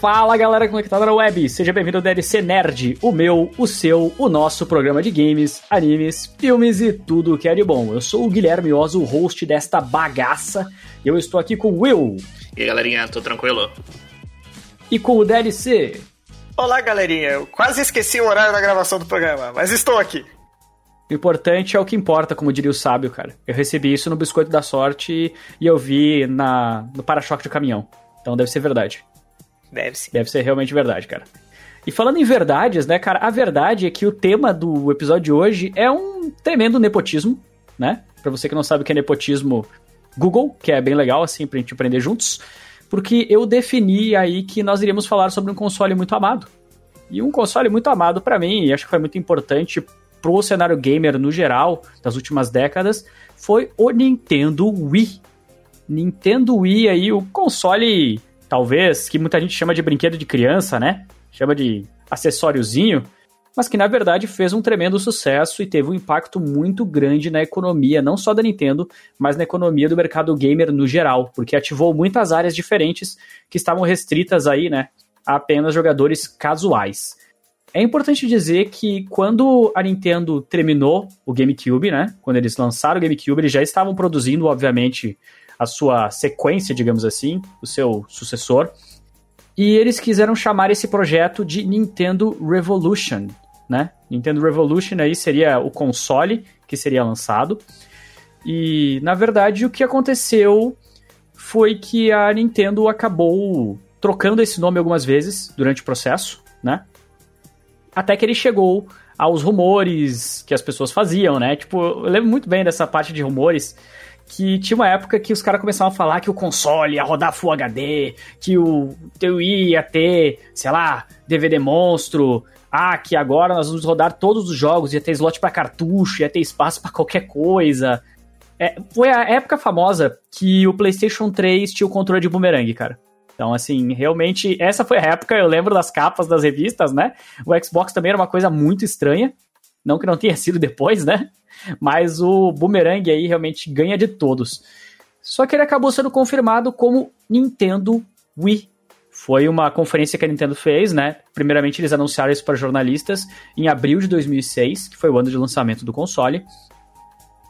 Fala galera conectada na web, seja bem-vindo ao DLC Nerd, o meu, o seu, o nosso programa de games, animes, filmes e tudo que é de bom. Eu sou o Guilherme Oz, o host desta bagaça, e eu estou aqui com o Will. E aí galerinha, tô tranquilo? E com o DLC. Olá galerinha, eu quase esqueci o horário da gravação do programa, mas estou aqui. O importante é o que importa, como diria o sábio, cara. Eu recebi isso no Biscoito da Sorte e eu vi na, no para-choque do caminhão. Então deve ser verdade. Deve ser. Deve ser realmente verdade, cara. E falando em verdades, né, cara, a verdade é que o tema do episódio de hoje é um tremendo nepotismo, né? Pra você que não sabe o que é nepotismo, Google, que é bem legal, assim, pra gente aprender juntos. Porque eu defini aí que nós iríamos falar sobre um console muito amado. E um console muito amado para mim, e acho que foi muito importante pro cenário gamer no geral, das últimas décadas, foi o Nintendo Wii. Nintendo Wii aí, o console, talvez, que muita gente chama de brinquedo de criança, né? Chama de acessóriozinho, mas que na verdade fez um tremendo sucesso e teve um impacto muito grande na economia, não só da Nintendo, mas na economia do mercado gamer no geral, porque ativou muitas áreas diferentes que estavam restritas aí, né, a apenas jogadores casuais. É importante dizer que quando a Nintendo terminou o GameCube, né? Quando eles lançaram o GameCube, eles já estavam produzindo, obviamente, a sua sequência, digamos assim, o seu sucessor. E eles quiseram chamar esse projeto de Nintendo Revolution, né? Nintendo Revolution aí seria o console que seria lançado. E, na verdade, o que aconteceu foi que a Nintendo acabou trocando esse nome algumas vezes durante o processo, né? Até que ele chegou aos rumores que as pessoas faziam, né? Tipo, eu lembro muito bem dessa parte de rumores que tinha uma época que os caras começavam a falar que o console ia rodar Full HD, que o teu ia ter, sei lá, DVD monstro, ah, que agora nós vamos rodar todos os jogos, ia ter slot para cartucho, ia ter espaço para qualquer coisa. É, foi a época famosa que o PlayStation 3 tinha o controle de boomerang, cara. Então, assim, realmente, essa foi a época, eu lembro das capas das revistas, né? O Xbox também era uma coisa muito estranha. Não que não tenha sido depois, né? Mas o Boomerang aí realmente ganha de todos. Só que ele acabou sendo confirmado como Nintendo Wii. Foi uma conferência que a Nintendo fez, né? Primeiramente, eles anunciaram isso para jornalistas em abril de 2006, que foi o ano de lançamento do console.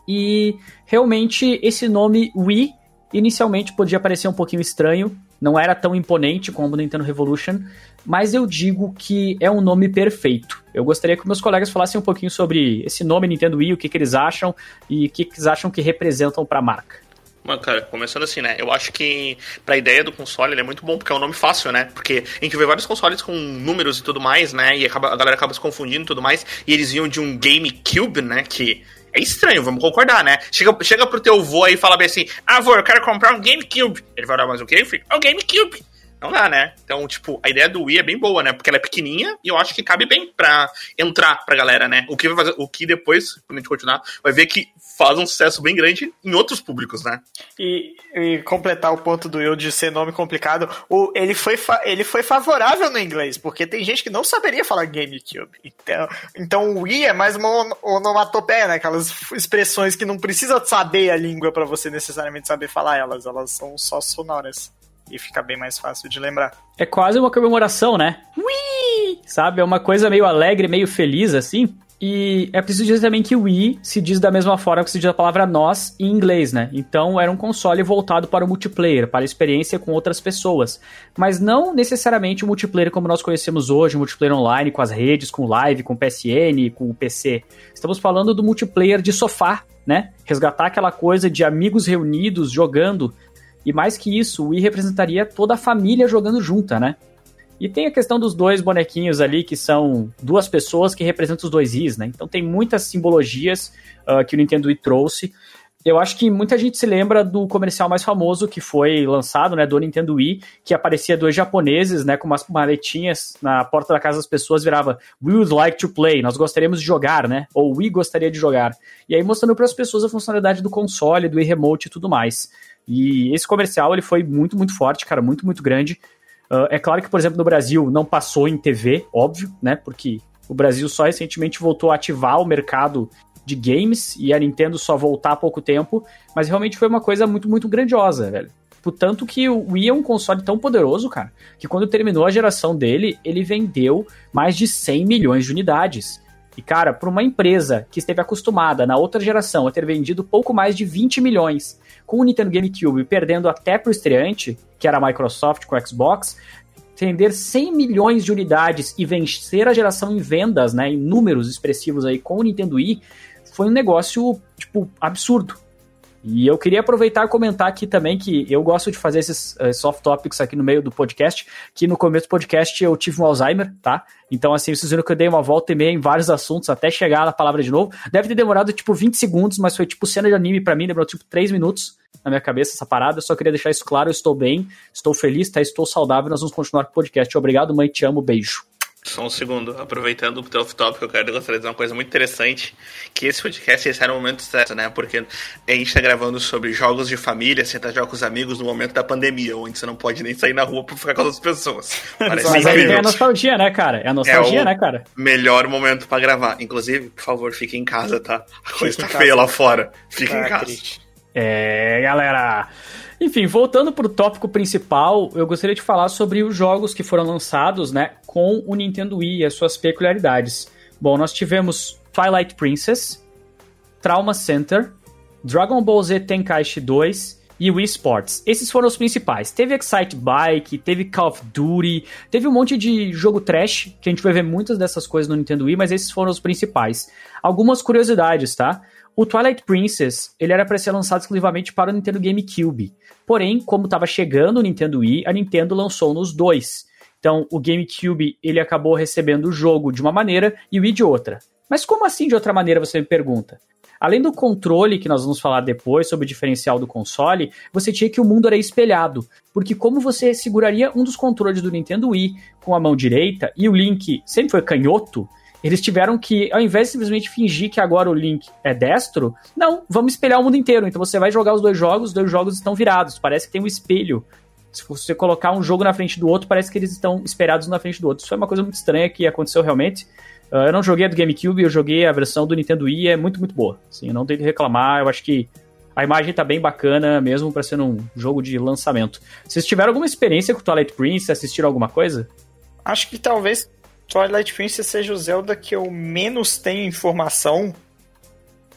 E realmente esse nome Wii inicialmente podia parecer um pouquinho estranho, não era tão imponente como o Nintendo Revolution, mas eu digo que é um nome perfeito. Eu gostaria que meus colegas falassem um pouquinho sobre esse nome Nintendo Wii, o que, que eles acham e o que, que eles acham que representam para a marca. Mano, cara, começando assim, né? Eu acho que pra ideia do console ele é muito bom, porque é um nome fácil, né? Porque a gente vê vários consoles com números e tudo mais, né? E acaba, a galera acaba se confundindo e tudo mais. E eles vinham de um GameCube, né? Que é estranho, vamos concordar, né? Chega, chega pro teu avô aí e fala bem assim: Ah, eu quero comprar um GameCube. Ele vai olhar mais o quê, filho? É o GameCube. Não dá, né? Então, tipo, a ideia do Wii é bem boa, né? Porque ela é pequenininha e eu acho que cabe bem pra entrar pra galera, né? O que, vai fazer, o que depois, quando a gente continuar, vai ver que faz um sucesso bem grande em outros públicos, né? E, e completar o ponto do Will de ser nome complicado, o, ele, foi ele foi favorável no inglês, porque tem gente que não saberia falar GameCube. Então, então o Wii é mais uma onomatopeia, né? Aquelas expressões que não precisa saber a língua para você necessariamente saber falar elas, elas são só sonoras e fica bem mais fácil de lembrar. É quase uma comemoração, né? Ui! Sabe? É uma coisa meio alegre, meio feliz, assim. E é preciso dizer também que o Wii se diz da mesma forma que se diz a palavra nós em inglês, né? Então era um console voltado para o multiplayer, para a experiência com outras pessoas. Mas não necessariamente o multiplayer como nós conhecemos hoje, o multiplayer online, com as redes, com live, com PSN, com o PC. Estamos falando do multiplayer de sofá, né? Resgatar aquela coisa de amigos reunidos jogando e mais que isso, o Wii representaria toda a família jogando junta, né? E tem a questão dos dois bonequinhos ali, que são duas pessoas que representam os dois Is, né? Então tem muitas simbologias uh, que o Nintendo Wii trouxe. Eu acho que muita gente se lembra do comercial mais famoso que foi lançado, né, do Nintendo Wii, que aparecia dois japoneses, né, com umas maletinhas na porta da casa das pessoas, virava We would like to play, nós gostaríamos de jogar, né, ou We gostaria de jogar. E aí mostrando para as pessoas a funcionalidade do console, do Wii Remote e tudo mais. E esse comercial ele foi muito, muito forte, cara, muito, muito grande. Uh, é claro que, por exemplo, no Brasil não passou em TV, óbvio, né? Porque o Brasil só recentemente voltou a ativar o mercado de games e a Nintendo só voltar há pouco tempo, mas realmente foi uma coisa muito, muito grandiosa, velho. Tipo, tanto que o Wii é um console tão poderoso, cara, que quando terminou a geração dele, ele vendeu mais de 100 milhões de unidades. E, cara, para uma empresa que esteve acostumada na outra geração a ter vendido pouco mais de 20 milhões, com o Nintendo GameCube perdendo até pro estreante, que era a Microsoft com o Xbox, vender 100 milhões de unidades e vencer a geração em vendas, né, em números expressivos aí com o Nintendo Wii, foi um negócio, tipo, absurdo. E eu queria aproveitar e comentar aqui também que eu gosto de fazer esses uh, soft topics aqui no meio do podcast, que no começo do podcast eu tive um Alzheimer, tá? Então, assim, vocês viram que eu dei uma volta e meia em vários assuntos até chegar na palavra de novo. Deve ter demorado, tipo, 20 segundos, mas foi, tipo, cena de anime para mim, demorou, tipo, 3 minutos na minha cabeça essa parada. Eu só queria deixar isso claro, eu estou bem, estou feliz, tá? Estou saudável, nós vamos continuar com o podcast. Obrigado, mãe, te amo, beijo. Só um segundo, aproveitando o teu off-topic, eu quero gostaria de dizer uma coisa muito interessante, que esse podcast esse era o momento certo, né? Porque a gente tá gravando sobre jogos de família, sentar jogar com os amigos no momento da pandemia, onde você não pode nem sair na rua pra ficar com outras pessoas. Parece Mas aí é a nostalgia, né, cara? É a nostalgia, é né, cara? Melhor momento para gravar. Inclusive, por favor, fique em casa, tá? A coisa tá feia lá fora. Fique ah, em casa. Triste. É, galera. Enfim, voltando para o tópico principal, eu gostaria de falar sobre os jogos que foram lançados, né, com o Nintendo Wii e as suas peculiaridades. Bom, nós tivemos Twilight Princess, Trauma Center, Dragon Ball Z Tenkaichi 2 e Wii Sports. Esses foram os principais. Teve Excite Bike, teve Call of Duty, teve um monte de jogo trash, que a gente vai ver muitas dessas coisas no Nintendo Wii, mas esses foram os principais. Algumas curiosidades, tá? O Twilight Princess, ele era para ser lançado exclusivamente para o Nintendo GameCube. Porém, como estava chegando o Nintendo Wii, a Nintendo lançou nos dois. Então, o GameCube, ele acabou recebendo o jogo de uma maneira e o Wii de outra. Mas como assim de outra maneira, você me pergunta? Além do controle, que nós vamos falar depois sobre o diferencial do console, você tinha que o mundo era espelhado. Porque como você seguraria um dos controles do Nintendo Wii com a mão direita e o Link sempre foi canhoto, eles tiveram que, ao invés de simplesmente fingir que agora o Link é destro, não, vamos espelhar o mundo inteiro. Então você vai jogar os dois jogos, os dois jogos estão virados. Parece que tem um espelho. Se você colocar um jogo na frente do outro, parece que eles estão espelhados um na frente do outro. Isso foi uma coisa muito estranha que aconteceu realmente. Uh, eu não joguei a do GameCube, eu joguei a versão do Nintendo Wii, é muito, muito boa. Assim, eu não tenho que reclamar, eu acho que a imagem tá bem bacana, mesmo para ser um jogo de lançamento. Vocês tiveram alguma experiência com Twilight Prince? Assistiram alguma coisa? Acho que talvez Twilight Princess seja o Zelda que eu menos tenho informação.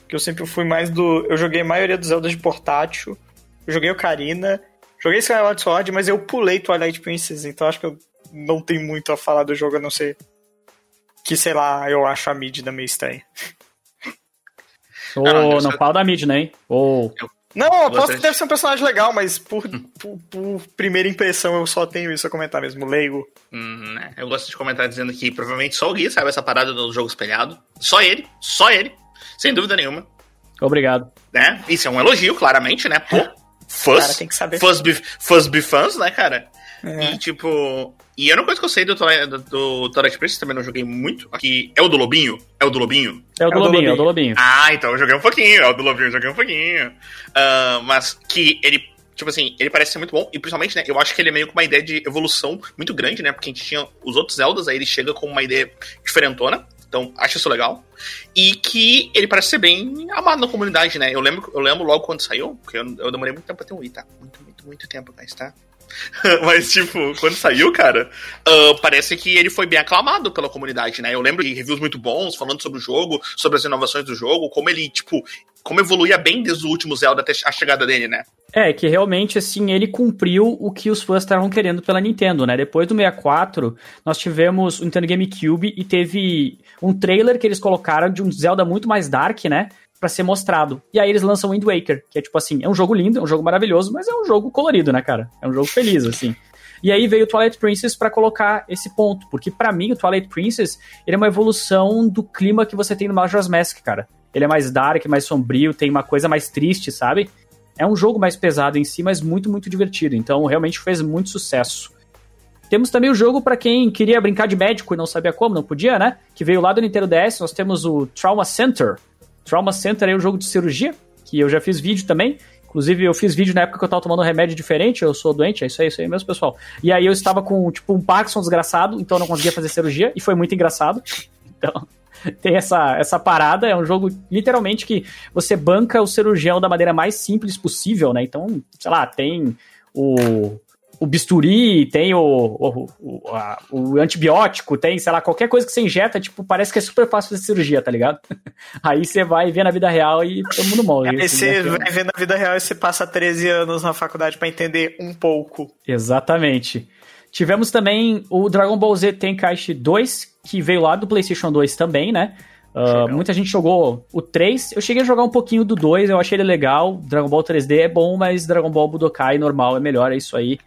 Que eu sempre fui mais do. Eu joguei a maioria dos Zeldas de portátil. Eu joguei Ocarina. Joguei Skyward Sword, mas eu pulei Twilight Princess, então acho que eu não tenho muito a falar do jogo, a não ser que, sei lá, eu acho a Midna meio estranha. Ô, oh, não, não fala da Midna, hein? Oh. Eu não, eu posso que deve ser um personagem legal, mas por, por, por, primeira impressão eu só tenho isso a comentar mesmo, leigo. Hum, né? Eu gosto de comentar dizendo que provavelmente só o Gui sabe essa parada do jogo espelhado. Só ele, só ele, sem dúvida nenhuma. Obrigado. Né? Isso é um elogio, claramente, né? Pô, fãs. Cara, tem que saber. Fãs, fãs bifãs, né, cara? É. E tipo, e a única coisa que eu sei do, do, do Twilight Princess, também não joguei muito, aqui é o do Lobinho? É o do Lobinho? É o do, é o Lobinho, é o do Lobinho. Ah, então eu joguei um pouquinho, é o do Lobinho, eu joguei um pouquinho. Uh, mas que ele, tipo assim, ele parece ser muito bom, e principalmente, né, eu acho que ele é meio com uma ideia de evolução muito grande, né, porque a gente tinha os outros Zeldas, aí ele chega com uma ideia diferentona, então, acho isso legal. E que ele parece ser bem amado na comunidade, né? Eu lembro, eu lembro logo quando saiu, porque eu, eu demorei muito tempo pra ter um Wii, tá? Muito, muito, muito tempo, mas tá? Mas, tipo, quando saiu, cara, uh, parece que ele foi bem aclamado pela comunidade, né? Eu lembro de reviews muito bons falando sobre o jogo, sobre as inovações do jogo, como ele, tipo, como evoluía bem desde o último Zelda até a chegada dele, né? É, que realmente, assim, ele cumpriu o que os fãs estavam querendo pela Nintendo, né? Depois do 64, nós tivemos o Nintendo GameCube e teve um trailer que eles colocaram de um Zelda muito mais dark, né? para ser mostrado. E aí eles lançam Wind Waker, que é tipo assim, é um jogo lindo, é um jogo maravilhoso, mas é um jogo colorido, né, cara? É um jogo feliz, assim. E aí veio o Twilight Princess para colocar esse ponto, porque para mim o Twilight Princess ele é uma evolução do clima que você tem no Majora's Mask, cara. Ele é mais dark, mais sombrio, tem uma coisa mais triste, sabe? É um jogo mais pesado em si, mas muito, muito divertido. Então, realmente fez muito sucesso. Temos também o jogo para quem queria brincar de médico e não sabia como, não podia, né? Que veio lá do Nintendo DS. Nós temos o Trauma Center, Trauma Center é um jogo de cirurgia, que eu já fiz vídeo também. Inclusive, eu fiz vídeo na época que eu tava tomando um remédio diferente, eu sou doente, é isso aí, é isso aí mesmo, pessoal. E aí eu estava com, tipo, um Parkinson desgraçado, então eu não conseguia fazer cirurgia, e foi muito engraçado. Então, tem essa, essa parada, é um jogo, literalmente, que você banca o cirurgião da maneira mais simples possível, né? Então, sei lá, tem o, o bisturi, tem o, o, o, a, o, antibiótico, tem, sei lá, qualquer coisa que você injeta, tipo, parece que é super fácil fazer cirurgia, tá ligado? Aí você vai ver na vida real e todo mundo morre. Aí você vai ver na vida real e você passa 13 anos na faculdade para entender um pouco. Exatamente. Tivemos também o Dragon Ball Z Tenkaichi 2, que veio lá do PlayStation 2 também, né? Uh, muita gente jogou o 3. Eu cheguei a jogar um pouquinho do 2, eu achei ele legal. Dragon Ball 3D é bom, mas Dragon Ball Budokai normal é melhor, é isso aí.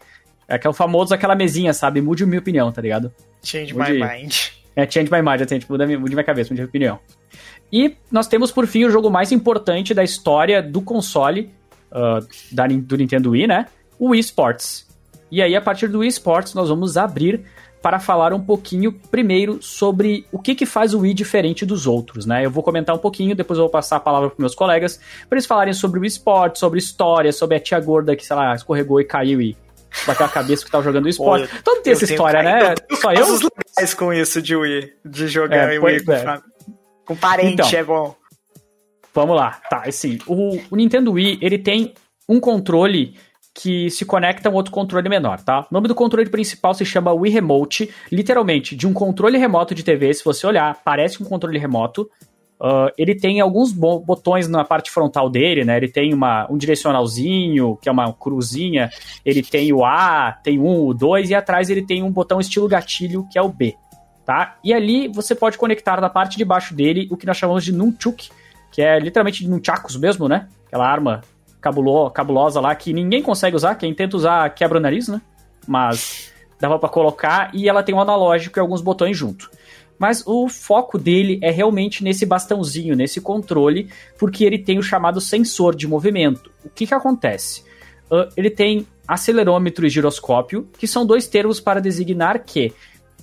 É que o famoso aquela mesinha, sabe? Mude minha opinião, tá ligado? Change mude... my mind. É, change my mind, assim, tipo, mude, mude minha cabeça, mude minha opinião. E nós temos, por fim, o jogo mais importante da história do console uh, da, do Nintendo Wii, né? O Wii Sports. E aí, a partir do Wii Sports, nós vamos abrir para falar um pouquinho primeiro sobre o que, que faz o Wii diferente dos outros, né? Eu vou comentar um pouquinho, depois eu vou passar a palavra para meus colegas, para eles falarem sobre o Wii Sports, sobre história, sobre a tia gorda que, sei lá, escorregou e caiu e bateu a cabeça que tava jogando esporte. Pô, Todo tem essa história, né? Só eu. legais com isso de Wii, de jogar é, Wii com, é. com parente, então, é bom. Vamos lá, tá, assim, o, o Nintendo Wii, ele tem um controle que se conecta a um outro controle menor, tá? O nome do controle principal se chama Wii Remote, literalmente, de um controle remoto de TV, se você olhar, parece um controle remoto, Uh, ele tem alguns botões na parte frontal dele, né? Ele tem uma, um direcionalzinho, que é uma cruzinha. Ele tem o A, tem um, o 2, e atrás ele tem um botão estilo gatilho, que é o B. Tá? E ali você pode conectar na parte de baixo dele o que nós chamamos de Nunchuk, que é literalmente Nunchakus mesmo, né? Aquela arma cabulo, cabulosa lá que ninguém consegue usar, quem tenta usar quebra o nariz, né? Mas dava para colocar e ela tem um analógico e alguns botões junto. Mas o foco dele é realmente nesse bastãozinho, nesse controle, porque ele tem o chamado sensor de movimento. O que, que acontece? Uh, ele tem acelerômetro e giroscópio, que são dois termos para designar que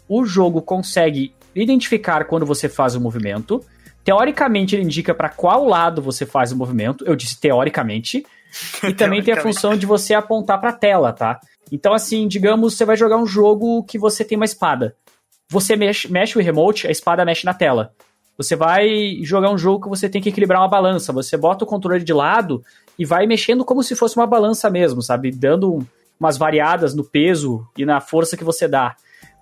o jogo consegue identificar quando você faz o movimento. Teoricamente, ele indica para qual lado você faz o movimento. Eu disse teoricamente. E também tem a função de você apontar para a tela, tá? Então, assim, digamos, você vai jogar um jogo que você tem uma espada. Você mexe, mexe o remote, a espada mexe na tela. Você vai jogar um jogo que você tem que equilibrar uma balança. Você bota o controle de lado e vai mexendo como se fosse uma balança mesmo, sabe? Dando umas variadas no peso e na força que você dá.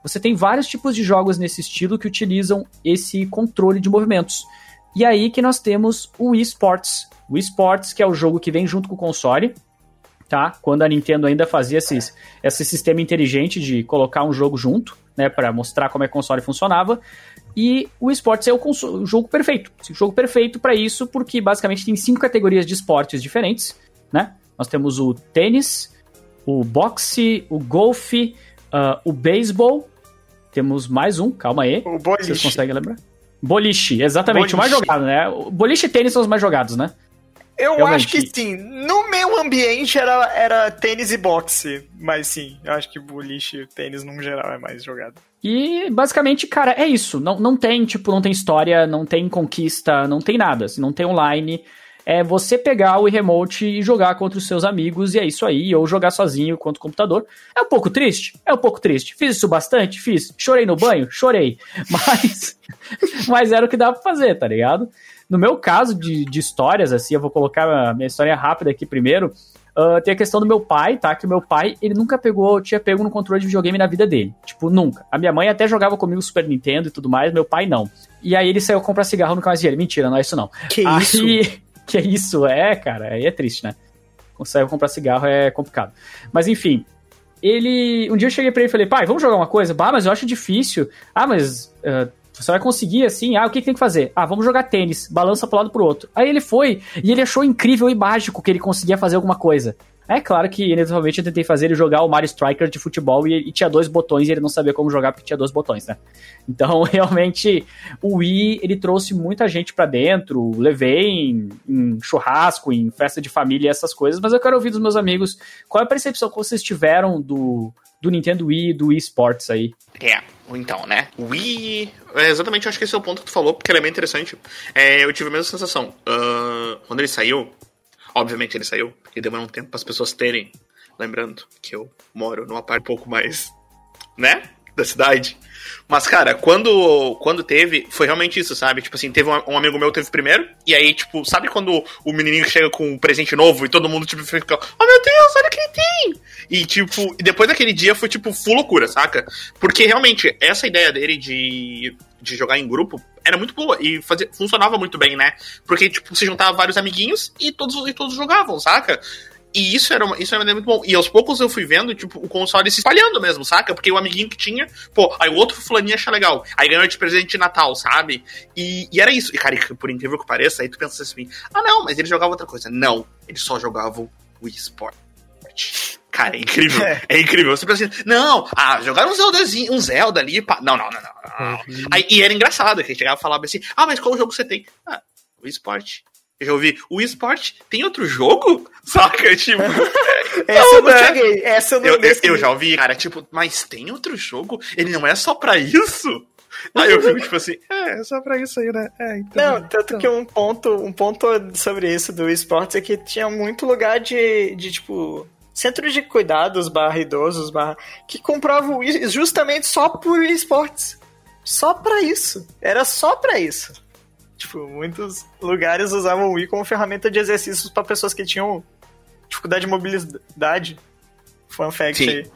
Você tem vários tipos de jogos nesse estilo que utilizam esse controle de movimentos. E aí que nós temos o Wii Sports. O Wii Sports, que é o jogo que vem junto com o console, tá? Quando a Nintendo ainda fazia esses, esse sistema inteligente de colocar um jogo junto né, para mostrar como é que o console funcionava. E o esportes é o, o, jogo perfeito. O jogo perfeito para isso, porque basicamente tem cinco categorias de esportes diferentes, né? Nós temos o tênis, o boxe, o golfe, uh, o beisebol. Temos mais um, calma aí. O boliche. Vocês conseguem lembrar? Boliche, exatamente, boliche. o mais jogado, né? O boliche e tênis são os mais jogados, né? Eu Realmente. acho que sim. No meu ambiente era, era tênis e boxe. Mas sim, eu acho que boliche e tênis, no geral, é mais jogado. E basicamente, cara, é isso. Não, não tem, tipo, não tem história, não tem conquista, não tem nada. Assim, não tem online. É você pegar o remote e jogar contra os seus amigos, e é isso aí, ou jogar sozinho contra o computador. É um pouco triste? É um pouco triste. Fiz isso bastante? Fiz. Chorei no banho? Chorei. Mas, mas era o que dava pra fazer, tá ligado? No meu caso de, de histórias, assim, eu vou colocar a minha história rápida aqui primeiro. Uh, tem a questão do meu pai, tá? Que o meu pai, ele nunca pegou, tinha pego no controle de videogame na vida dele. Tipo, nunca. A minha mãe até jogava comigo Super Nintendo e tudo mais, meu pai não. E aí ele saiu comprar cigarro no mais dinheiro. Mentira, não é isso não. Que aí, isso? Que isso? É, cara, aí é triste, né? Saiu comprar cigarro é complicado. Mas enfim, ele. Um dia eu cheguei pra ele e falei, pai, vamos jogar uma coisa? Bah, mas eu acho difícil. Ah, mas. Uh, você vai conseguir assim, ah, o que, que tem que fazer? Ah, vamos jogar tênis, balança pro lado pro outro. Aí ele foi e ele achou incrível e mágico que ele conseguia fazer alguma coisa. É claro que, inevitavelmente, eu tentei fazer ele jogar o Mario Striker de futebol e, e, tinha dois botões e ele não sabia como jogar porque tinha dois botões, né? Então, realmente, o Wii, ele trouxe muita gente para dentro, levei em, em, churrasco, em festa de família essas coisas, mas eu quero ouvir dos meus amigos qual é a percepção que vocês tiveram do, do Nintendo Wii e do Wii Sports aí. É, então, né? Wii. É, exatamente, acho que esse é o ponto que tu falou, porque ele é bem interessante. É, eu tive a mesma sensação. Uh, quando ele saiu, obviamente ele saiu, porque demorou um tempo para as pessoas terem. Lembrando que eu moro numa parte um pouco mais. né? da cidade. Mas, cara, quando, quando teve, foi realmente isso, sabe? Tipo assim, teve um, um, amigo meu teve primeiro, e aí, tipo, sabe quando o menininho chega com um presente novo e todo mundo, tipo, fica, oh meu Deus, olha o que ele tem! E, tipo, depois daquele dia foi, tipo, full loucura, saca? Porque realmente, essa ideia dele de, de jogar em grupo era muito boa e fazia, funcionava muito bem, né? Porque, tipo, você juntava vários amiguinhos e todos, e todos jogavam, saca? E isso era, uma, isso era muito bom. E aos poucos eu fui vendo, tipo, o console se espalhando mesmo, saca? Porque o amiguinho que tinha, pô, aí o outro fulaninho acha legal. Aí ganhou de presente de Natal, sabe? E, e era isso. E, cara, por incrível que pareça, aí tu pensa assim, ah, não, mas ele jogava outra coisa. Não, eles só jogavam o eSport. Cara, é incrível. É, é incrível. Você pensa assim, não, ah, jogaram um Zeldazinho, um Zelda ali. Pá. Não, não, não, não. não. Uhum. Aí, e era engraçado, que a gente chegava e falava assim, ah, mas qual jogo você tem? Ah, o esporte. Eu já ouvi, o esporte tem outro jogo? Saca? Tipo. Essa não, eu não né? cheguei. Essa eu não eu, eu, eu já ouvi, cara, tipo, mas tem outro jogo? Ele não é só pra isso? Aí eu fico tipo assim, é, é só pra isso aí, né? É, então, não, tanto então. que um ponto, um ponto sobre isso do esportes é que tinha muito lugar de, de tipo, centros de cuidados barra idosos barra, que compravam justamente só por esportes. Só pra isso. Era só pra isso. Tipo, muitos lugares usavam o Wii como ferramenta de exercícios para pessoas que tinham dificuldade de mobilidade. Fun fact Sim. aí.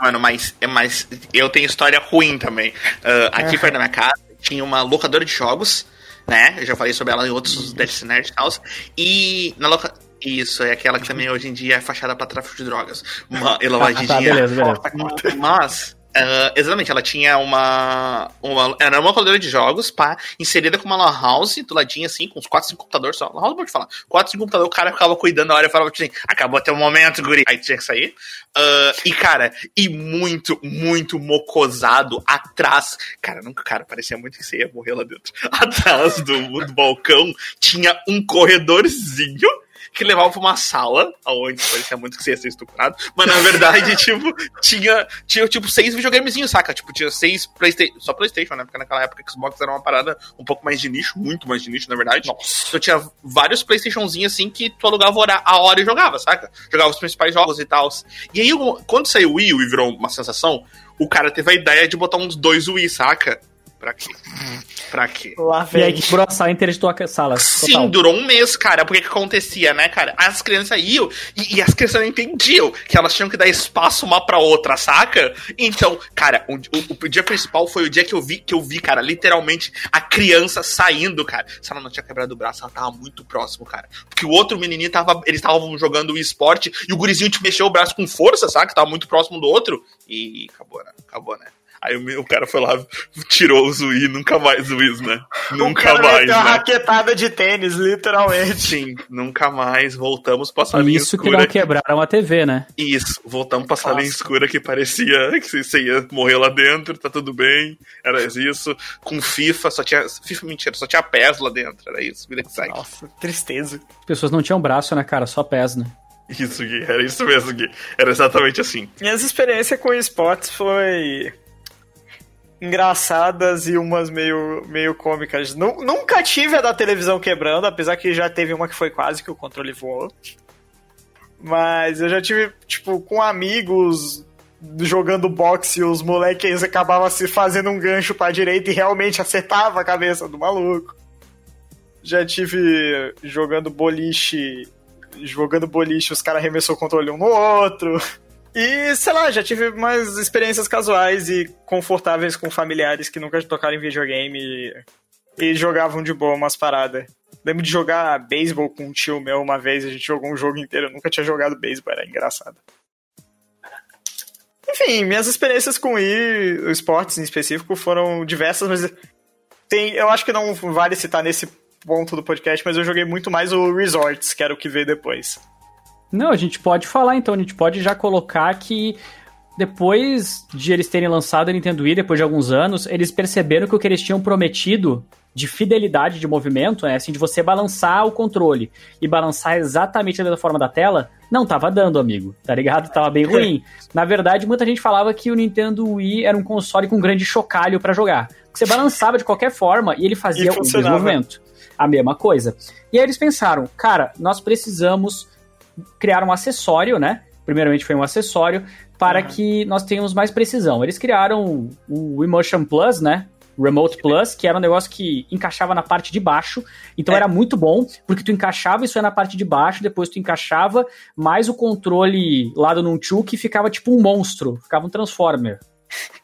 Mano, mas, é mais. Eu tenho história ruim também. Uh, aqui é. perto da minha casa tinha uma locadora de jogos, né? Eu já falei sobre ela em outros Dead Nerd e tal. E na loca... Isso, é aquela que também hoje em dia é fachada para tráfico de drogas. Uma, e lavagem de dinheiro. Beleza, beleza. Mas Uh, exatamente, ela tinha uma, uma. Era uma locadora de jogos, pá, inserida com uma lan house do ladinho, assim, com uns 4, 5 computadores só. Lan house pode falar. 4, 5 computadores, o cara ficava cuidando da hora e falava assim: acabou o momento, guri. Aí tinha que sair. Uh, e, cara, e muito, muito mocosado atrás. Cara, nunca, cara, parecia muito que você ia morrer lá dentro. Atrás do, do balcão tinha um corredorzinho que levava pra uma sala, onde parecia muito que você ia ser estuprado, mas na verdade, tipo, tinha, tinha, tipo, seis videogamezinhos, saca? Tipo, tinha seis Playstation, só Playstation, né? Porque naquela época Xbox era uma parada um pouco mais de nicho, muito mais de nicho, na verdade. Nossa. Então tinha vários Playstationzinhos, assim, que tu alugava a hora e jogava, saca? Jogava os principais jogos e tal. E aí, quando saiu o Wii e virou uma sensação, o cara teve a ideia de botar uns dois Wii, saca? Pra quê? Pra quê? Lá vem. E aí que furou a sala inteira de tua sala. Sim, total. durou um mês, cara. Porque que acontecia, né, cara? As crianças iam e, e, as crianças não entendiam que elas tinham que dar espaço uma pra outra, saca? Então, cara, o, o, o, dia principal foi o dia que eu vi, que eu vi, cara, literalmente a criança saindo, cara. Se ela não tinha quebrado o braço, ela tava muito próximo, cara. Porque o outro menininho tava. Eles estavam jogando o esporte e o gurizinho te mexeu o braço com força, saca? Tava muito próximo do outro. E acabou, né? Acabou, né? Aí o, o cara foi lá, tirou o Zui, nunca mais Zuiz, né? Nunca o cara mais. Né? uma raquetada de tênis, literalmente. Sim, nunca mais. Voltamos pra salinha Isso escura. Isso que não quebraram a TV, né? Isso, voltamos pra salinha escura que parecia que você ia morrer lá dentro, tá tudo bem. Era isso. Com FIFA, só tinha. FIFA, mentira, só tinha pés lá dentro. Era isso, vida que segue. Nossa, tristeza. As pessoas não tinham braço, né, cara? Só pés, né? Isso, Gui, era isso mesmo, Gui. Era exatamente assim. Minhas experiências com esportes foi engraçadas e umas meio, meio cômicas. Nunca tive a da televisão quebrando, apesar que já teve uma que foi quase que o controle voou. Mas eu já tive, tipo, com amigos jogando boxe e os moleques acabavam se fazendo um gancho pra direita e realmente acertava a cabeça do maluco. Já tive jogando boliche. Jogando boliche, os caras arremessou o controle um no outro. E, sei lá, já tive mais experiências casuais e confortáveis com familiares que nunca tocaram em videogame e, e jogavam de boa umas paradas. Lembro de jogar beisebol com um tio meu uma vez, a gente jogou um jogo inteiro, eu nunca tinha jogado beisebol, era engraçado. Enfim, minhas experiências com e esportes em específico foram diversas, mas tem, eu acho que não vale citar nesse ponto do podcast, mas eu joguei muito mais o Resorts, que era o que veio depois. Não, a gente pode falar então, a gente pode já colocar que depois de eles terem lançado a Nintendo Wii, depois de alguns anos, eles perceberam que o que eles tinham prometido de fidelidade de movimento, né, assim, de você balançar o controle e balançar exatamente da mesma forma da tela, não tava dando, amigo, tá ligado? Tava bem ruim. Na verdade, muita gente falava que o Nintendo Wii era um console com grande chocalho para jogar. Você balançava de qualquer forma e ele fazia e o mesmo movimento. A mesma coisa. E aí eles pensaram, cara, nós precisamos criar um acessório, né? primeiramente foi um acessório, para uhum. que nós tenhamos mais precisão. Eles criaram o Emotion Plus, né? Remote Plus, que era um negócio que encaixava na parte de baixo. Então é. era muito bom, porque tu encaixava isso aí na parte de baixo, depois tu encaixava mais o controle lá do Nunchuk ficava tipo um monstro, ficava um Transformer.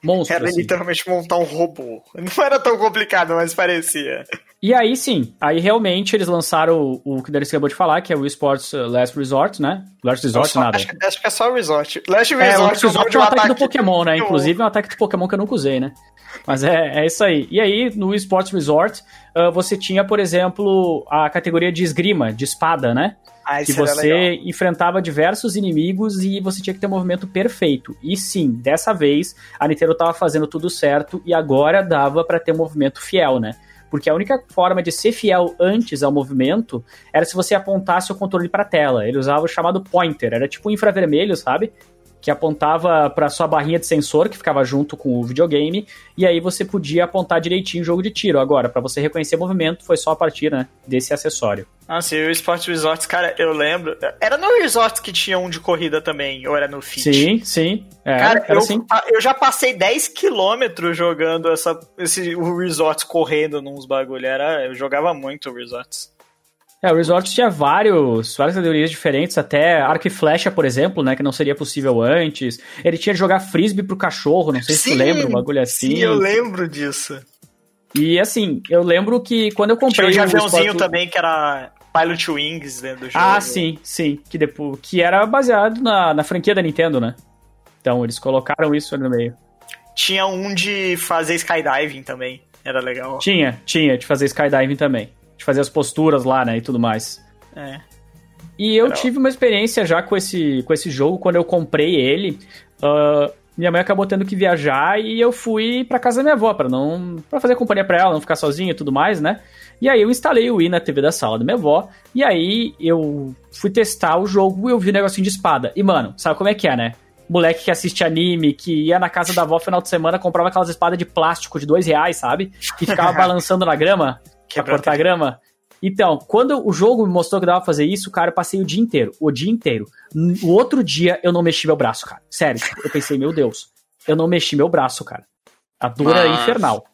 Monstro. Era assim. literalmente montar um robô. Não era tão complicado, mas parecia. E aí sim, aí realmente eles lançaram o, o que Denis acabou de falar, que é o Esports uh, Last Resort, né? Last Resort, só, nada. Acho, acho, que é só o Resort. Last Resort, é, o Last Resort é um ataque, ataque do Pokémon, né? Inclusive é um ataque do Pokémon que eu nunca usei, né? Mas é, é isso aí. E aí, no Esports Resort, uh, você tinha, por exemplo, a categoria de esgrima, de espada, né? Ah, que você enfrentava diversos inimigos e você tinha que ter um movimento perfeito. E sim, dessa vez a Nintendo estava fazendo tudo certo e agora dava para ter um movimento fiel, né? Porque a única forma de ser fiel antes ao movimento era se você apontasse o controle para a tela. Ele usava o chamado pointer, era tipo infravermelho, sabe? Que apontava para sua barrinha de sensor que ficava junto com o videogame e aí você podia apontar direitinho o jogo de tiro. Agora, para você reconhecer movimento, foi só a partir né, desse acessório. Ah, sim, o Sport Resorts, cara, eu lembro. Era no Resorts que tinha um de corrida também, ou era no Fit? Sim, sim. É, cara, eu, assim. eu já passei 10 quilômetros jogando essa, esse, o Resorts correndo nos bagulho. Era, eu jogava muito o Resorts. É, o Resort tinha vários, várias categorias diferentes, até arco e flecha, por exemplo, né, que não seria possível antes. Ele tinha de jogar frisbee pro cachorro, não sei sim, se tu lembra, um bagulho assim. Sim, eu lembro disso. E assim, eu lembro que quando eu comprei tinha um aviãozinho Sport... também que era Pilot Wings dentro do jogo. Ah, sim, sim, que depois que era baseado na, na franquia da Nintendo, né? Então, eles colocaram isso no meio. Tinha um de fazer skydiving também, era legal. Tinha, tinha, de fazer skydiving também de fazer as posturas lá, né, e tudo mais. É. E eu tive uma experiência já com esse, com esse jogo, quando eu comprei ele, uh, minha mãe acabou tendo que viajar e eu fui para casa da minha avó, para não para fazer companhia para ela, não ficar sozinha e tudo mais, né? E aí eu instalei o Wii na TV da sala da minha avó, e aí eu fui testar o jogo e eu vi um negocinho de espada. E mano, sabe como é que é, né? Moleque que assiste anime, que ia na casa da avó final de semana, comprava aquelas espadas de plástico de dois reais, sabe? Que ficava balançando na grama pra cortar grama. Então, quando o jogo me mostrou que dava pra fazer isso, cara, eu passei o dia inteiro. O dia inteiro. O outro dia eu não mexi meu braço, cara. Sério. Eu pensei, meu Deus, eu não mexi meu braço, cara. A dor é Mas... é infernal.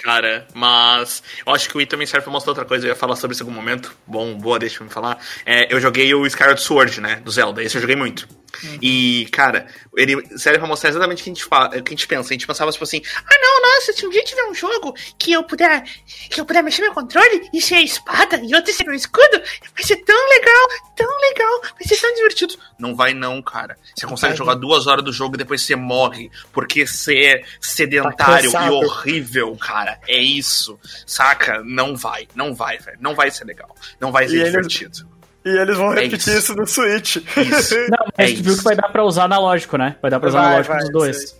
Cara, mas eu acho que o também serve pra mostrar outra coisa. Eu ia falar sobre isso em algum momento. Bom, boa, deixa eu me falar. É, eu joguei o Skyward Sword, né? Do Zelda. Esse eu joguei muito. Uhum. E, cara, ele serve pra mostrar exatamente o que a gente fala, que a gente pensa. A gente pensava, tipo assim, ah não, nossa, se um dia tiver um jogo que eu puder. que eu puder mexer meu controle e ser a espada e outro ser meu escudo, vai ser tão legal, tão legal, vai ser tão divertido. Não vai não, cara. Você consegue vai jogar não. duas horas do jogo e depois você morre. Porque ser é sedentário tá e horrível, cara. É isso. Saca? Não vai, não vai, velho. Não vai ser legal. Não vai ser e divertido. Ele e eles vão é repetir isso. isso. no Switch. Isso. Não, mas é tu viu que vai dar pra usar analógico, né? Vai dar pra usar vai, analógico vai, dos dois.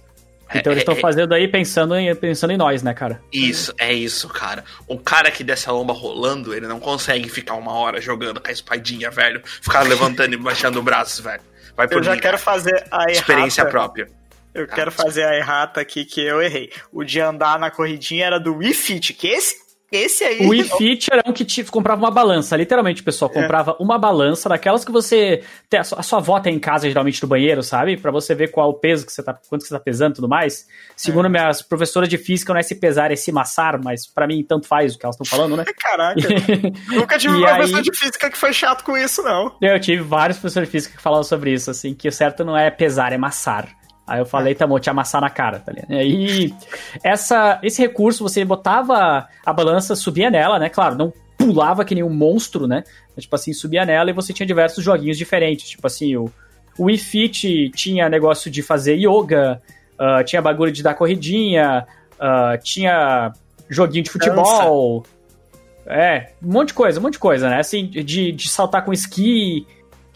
Então é, eles estão é, é, fazendo aí pensando em, pensando em nós, né, cara? Isso, é isso, cara. O cara que desce a lomba rolando, ele não consegue ficar uma hora jogando com a espadinha, velho. Ficar levantando e baixando o braço, velho. Vai por Eu já mim, quero cara. fazer a errata. Experiência própria. Eu ah, quero fazer a errata aqui que eu errei. O de andar na corridinha era do Wii Fit, que esse esse aí. O Wii Fit era um que te, comprava uma balança. Literalmente, pessoal, é. comprava é. uma balança daquelas que você. A, sua avó tem em casa, geralmente, no banheiro, sabe? para você ver qual o peso que você tá. Quanto que você tá pesando e tudo mais. Segundo é. minhas professoras de física, não é se pesar, é se massar, mas para mim tanto faz o que elas estão falando, né? Caraca. Nunca tive uma professor de física que foi chato com isso, não. Eu tive vários professores de física que falavam sobre isso, assim, que o certo não é pesar, é massar. Aí eu falei, tá bom, te amassar na cara, tá ligado? E aí, essa, esse recurso, você botava a balança, subia nela, né? Claro, não pulava que nem um monstro, né? Mas, tipo assim, subia nela e você tinha diversos joguinhos diferentes. Tipo assim, o, o Wii Fit tinha negócio de fazer yoga, uh, tinha bagulho de dar corridinha, uh, tinha joguinho de futebol. Dança. É, um monte de coisa, um monte de coisa, né? Assim, de, de saltar com esqui,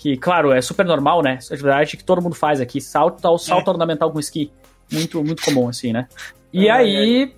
que, claro, é super normal, né? Essa atividade que todo mundo faz aqui. Salto, salto é. ornamental com esqui. Muito, muito comum, assim, né? E é, aí,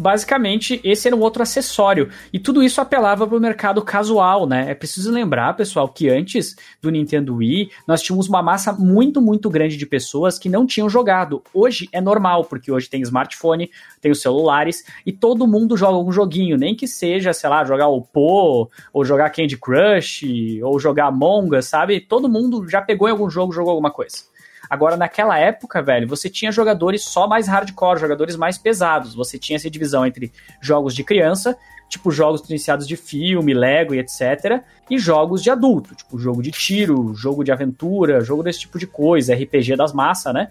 basicamente, esse era um outro acessório. E tudo isso apelava para o mercado casual, né? É preciso lembrar, pessoal, que antes do Nintendo Wii, nós tínhamos uma massa muito, muito grande de pessoas que não tinham jogado. Hoje é normal, porque hoje tem smartphone, tem os celulares, e todo mundo joga um joguinho, nem que seja, sei lá, jogar o Pô, ou jogar Candy Crush, ou jogar Among Us, sabe? Todo mundo já pegou em algum jogo, jogou alguma coisa. Agora, naquela época, velho, você tinha jogadores só mais hardcore, jogadores mais pesados. Você tinha essa divisão entre jogos de criança, tipo jogos iniciados de filme, Lego e etc. E jogos de adulto, tipo jogo de tiro, jogo de aventura, jogo desse tipo de coisa, RPG das massas, né?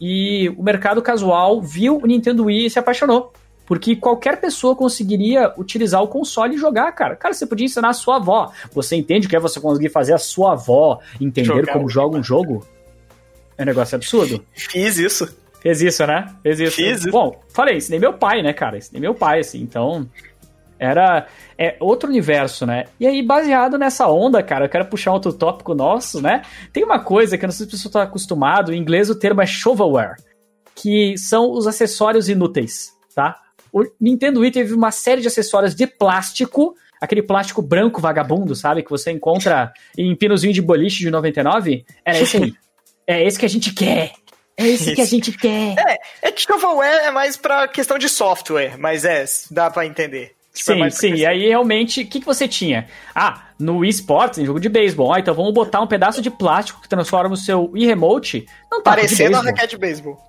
E o mercado casual viu o Nintendo Wii e se apaixonou. Porque qualquer pessoa conseguiria utilizar o console e jogar, cara. Cara, você podia ensinar a sua avó. Você entende o que é você conseguir fazer a sua avó entender jogar como joga um jogo? É um negócio absurdo. Fiz isso. Fez isso, né? Fez isso. Fiz isso. Bom, falei, ensinei meu pai, né, cara? Ensinei meu pai, assim, então. Era é outro universo, né? E aí, baseado nessa onda, cara, eu quero puxar outro tópico nosso, né? Tem uma coisa que eu não sei se você está acostumado, em inglês o termo é shovelware, que são os acessórios inúteis, tá? O Nintendo Wii teve uma série de acessórios de plástico, aquele plástico branco vagabundo, sabe? Que você encontra em pinozinho de boliche de 99. Era esse aí. É esse que a gente quer. É esse Isso. que a gente quer. É, é que shovelware é mais pra questão de software, mas é, dá pra entender. Tipo, sim, é sim. E aí, realmente, o que, que você tinha? Ah, no Wii Sports, em jogo de beisebol. Ah, então vamos botar um pedaço de plástico que transforma o seu Wii Remote num Parecendo a raquete de beisebol.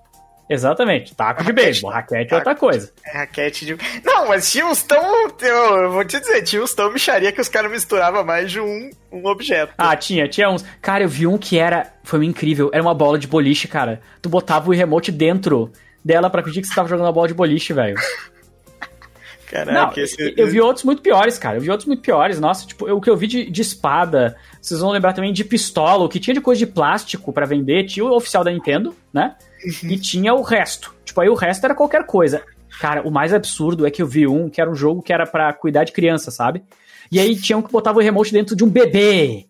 Exatamente, taco de beisebol. Raquete é outra coisa. É raquete de. Não, mas tinha uns tão. Eu vou te dizer, tinha uns tão micharia que os caras misturavam mais de um, um objeto. Ah, tinha, tinha uns. Cara, eu vi um que era. Foi incrível. Era uma bola de boliche, cara. Tu botava o remote dentro dela para pedir que você tava jogando uma bola de boliche, velho. Caraca, Não, esse... eu vi outros muito piores, cara. Eu vi outros muito piores. Nossa, tipo, eu, o que eu vi de, de espada, vocês vão lembrar também de pistola, o que tinha de coisa de plástico para vender, tinha o oficial da Nintendo, né? Uhum. e tinha o resto. Tipo, aí o resto era qualquer coisa. Cara, o mais absurdo é que eu vi um que era um jogo que era para cuidar de criança, sabe? E aí tinha um que botava o remote dentro de um bebê.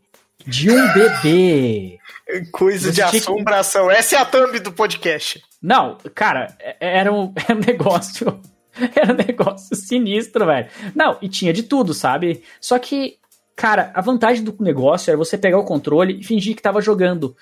De um bebê. Coisa de assombração. Que... Essa é a thumb do podcast. Não, cara, é, era um, era um negócio Era um negócio sinistro, velho. Não, e tinha de tudo, sabe? Só que, cara, a vantagem do negócio era você pegar o controle e fingir que tava jogando.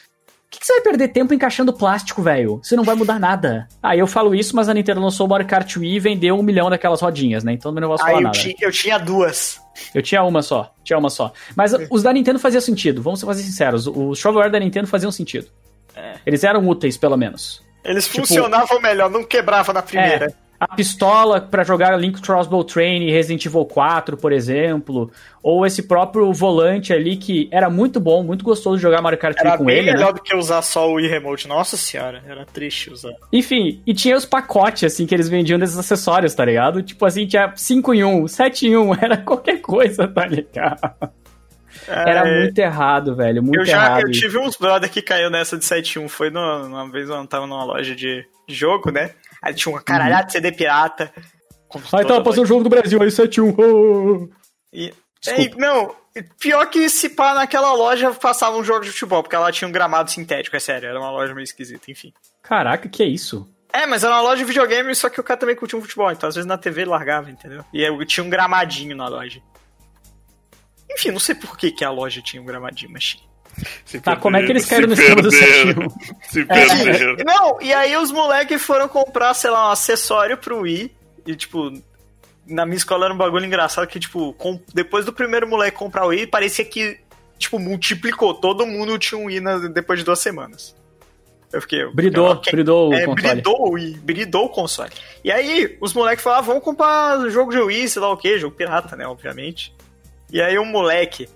Por que, que, você vai perder tempo encaixando plástico, velho? Você não vai mudar nada. Ah, eu falo isso, mas a Nintendo lançou o Mario Kart Wii e vendeu um milhão daquelas rodinhas, né? Então não posso falar ah, eu nada. Ti, eu tinha duas. Eu tinha uma só. Tinha uma só. Mas os da Nintendo faziam sentido, vamos ser sinceros. Os shovelware da Nintendo faziam sentido. É. Eles eram úteis, pelo menos. Eles tipo, funcionavam melhor, não quebrava na primeira. É, a pistola para jogar Link Crossbow Train e Resident Evil 4, por exemplo, ou esse próprio volante ali que era muito bom, muito gostoso de jogar Mario Kart era com ele. Era melhor né? do que usar só o Wii Remote. Nossa senhora, era triste usar. Enfim, e tinha os pacotes assim que eles vendiam desses acessórios, tá ligado? Tipo assim, tinha 5 em 1, 7 em 1, era qualquer coisa, tá ligado? É, era muito errado, velho. Muito eu já, errado. Eu tive uns brother que caiu nessa de 7 1. Foi no, uma vez eu tava numa loja de jogo, né? Aí tinha uma caralhada de CD pirata. Aí tava passando o jogo do Brasil, aí 7-1. Oh. E, e, não, pior que se pá naquela loja passava um jogo de futebol, porque ela tinha um gramado sintético, é sério, era uma loja meio esquisita, enfim. Caraca, que é isso? É, mas era uma loja de videogame, só que o cara também curtia um futebol, então às vezes na TV ele largava, entendeu? E eu tinha um gramadinho na loja. Enfim, não sei por que, que a loja tinha um gramadinho, mas tinha. Se tá, como é que eles caíram no esquema do 7 Se perderam. É, não, e aí os moleques foram comprar, sei lá, um acessório pro Wii. E, tipo, na minha escola era um bagulho engraçado que, tipo, com, depois do primeiro moleque comprar o Wii, parecia que, tipo, multiplicou. Todo mundo tinha um Wii na, depois de duas semanas. Eu fiquei. Bridou, okay. bridou é, o console. Bridou o Wii, bridou o console. E aí, os moleques falaram, ah, vamos comprar jogo de Wii, sei lá o que, jogo pirata, né, obviamente. E aí o moleque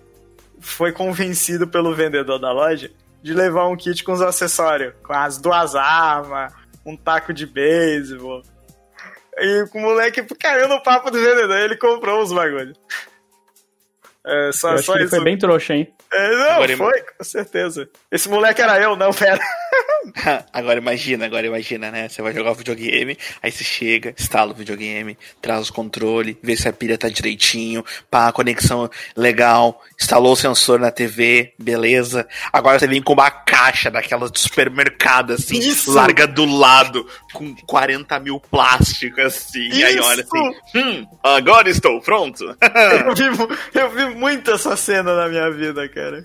foi convencido pelo vendedor da loja de levar um kit com os acessórios, com as duas armas, um taco de beisebol. E o moleque caiu no papo do vendedor, ele comprou os bagulhos. É, só, eu acho só que ele foi bem trouxa, hein? É, não, foi, com certeza. Esse moleque era eu, não, pera. agora imagina, agora imagina, né? Você vai jogar o videogame, aí você chega, instala o videogame, traz os controles, vê se a pilha tá direitinho, pá, conexão legal, instalou o sensor na TV, beleza. Agora você vem com uma caixa daquelas do supermercado, assim, Isso. larga do lado, com 40 mil plásticos, assim, Isso. e aí olha assim, hum, agora estou pronto. eu, vi, eu vi muito essa cena na minha vida, cara.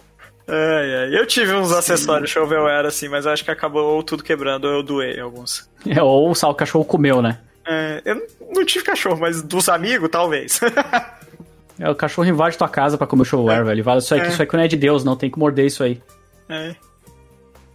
É, é. Eu tive uns Sim. acessórios shovelware assim, mas acho que acabou tudo quebrando, eu doei alguns. É, ou o cachorro comeu, né? É, eu não tive cachorro, mas dos amigos, talvez. é, o cachorro invade tua casa pra comer o shovelware, é. velho. Fala, isso, é. isso aqui não é de Deus, não tem que morder isso aí. É.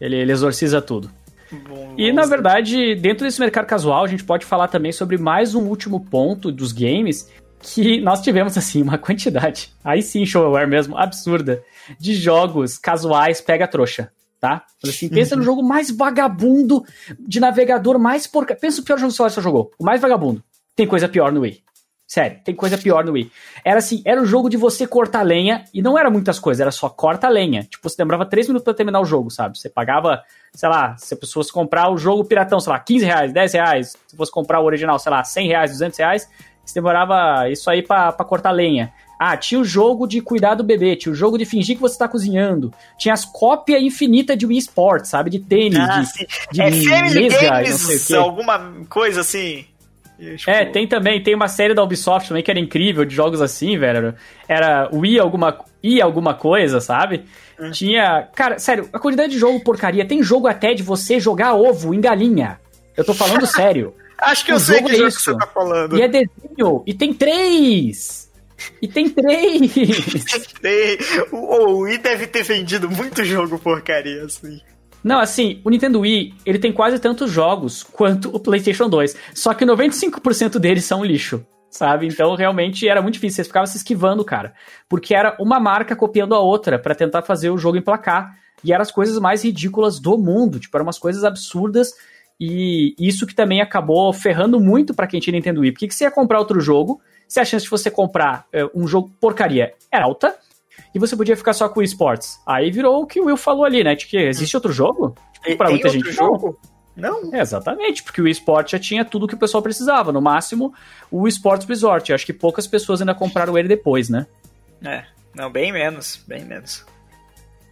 Ele, ele exorciza tudo. Bom, e na verdade, dentro desse mercado casual, a gente pode falar também sobre mais um último ponto dos games que nós tivemos assim uma quantidade, aí sim, shovelware mesmo, absurda, de jogos casuais pega trouxa, tá? Assim, pensa no uhum. jogo mais vagabundo de navegador mais porca. Pensa no pior jogo que você jogou, o mais vagabundo. Tem coisa pior no Wii. Sério, tem coisa pior no Wii. Era assim, era um jogo de você cortar lenha, e não era muitas coisas, era só corta lenha. Tipo, você demorava 3 minutos para terminar o jogo, sabe? Você pagava, sei lá, se a pessoa fosse comprar o jogo piratão, sei lá, 15 reais, 10 reais, se fosse comprar o original, sei lá, 100 reais, 200 reais, você demorava isso aí para cortar lenha. Ah, tinha o jogo de cuidar do bebê, tinha o jogo de fingir que você tá cozinhando. Tinha as cópias infinitas de Wii Sports, sabe? De tênis, ah, de, de é Family Games, alguma coisa assim. Tipo... É, tem também, tem uma série da Ubisoft também que era incrível, de jogos assim, velho. Era Wii alguma, I alguma coisa, sabe? Hum. Tinha. Cara, sério, a quantidade de jogo porcaria. Tem jogo até de você jogar ovo em galinha. Eu tô falando sério. Acho que o eu sei que é jogo isso. que você tá falando. E é desenho. E tem três! E tem três! tem. O, Wii deve ter vendido muito jogo porcaria, assim. Não, assim, o Nintendo Wii, ele tem quase tantos jogos quanto o PlayStation 2. Só que 95% deles são lixo, sabe? Então, realmente, era muito difícil. Você ficava se esquivando, cara. Porque era uma marca copiando a outra para tentar fazer o jogo emplacar. E eram as coisas mais ridículas do mundo. Tipo, eram umas coisas absurdas e isso que também acabou ferrando muito para quem tinha Nintendo Wii. Porque que você ia comprar outro jogo, se a chance de você comprar é, um jogo porcaria era alta, e você podia ficar só com o esportes. Aí virou o que o Will falou ali, né? De que existe outro jogo? Tipo, pra muita gente, jogo? Não. não. É, exatamente, porque o esporte já tinha tudo que o pessoal precisava. No máximo, o esportes resort. Eu acho que poucas pessoas ainda compraram ele depois, né? É, não, bem menos, bem menos.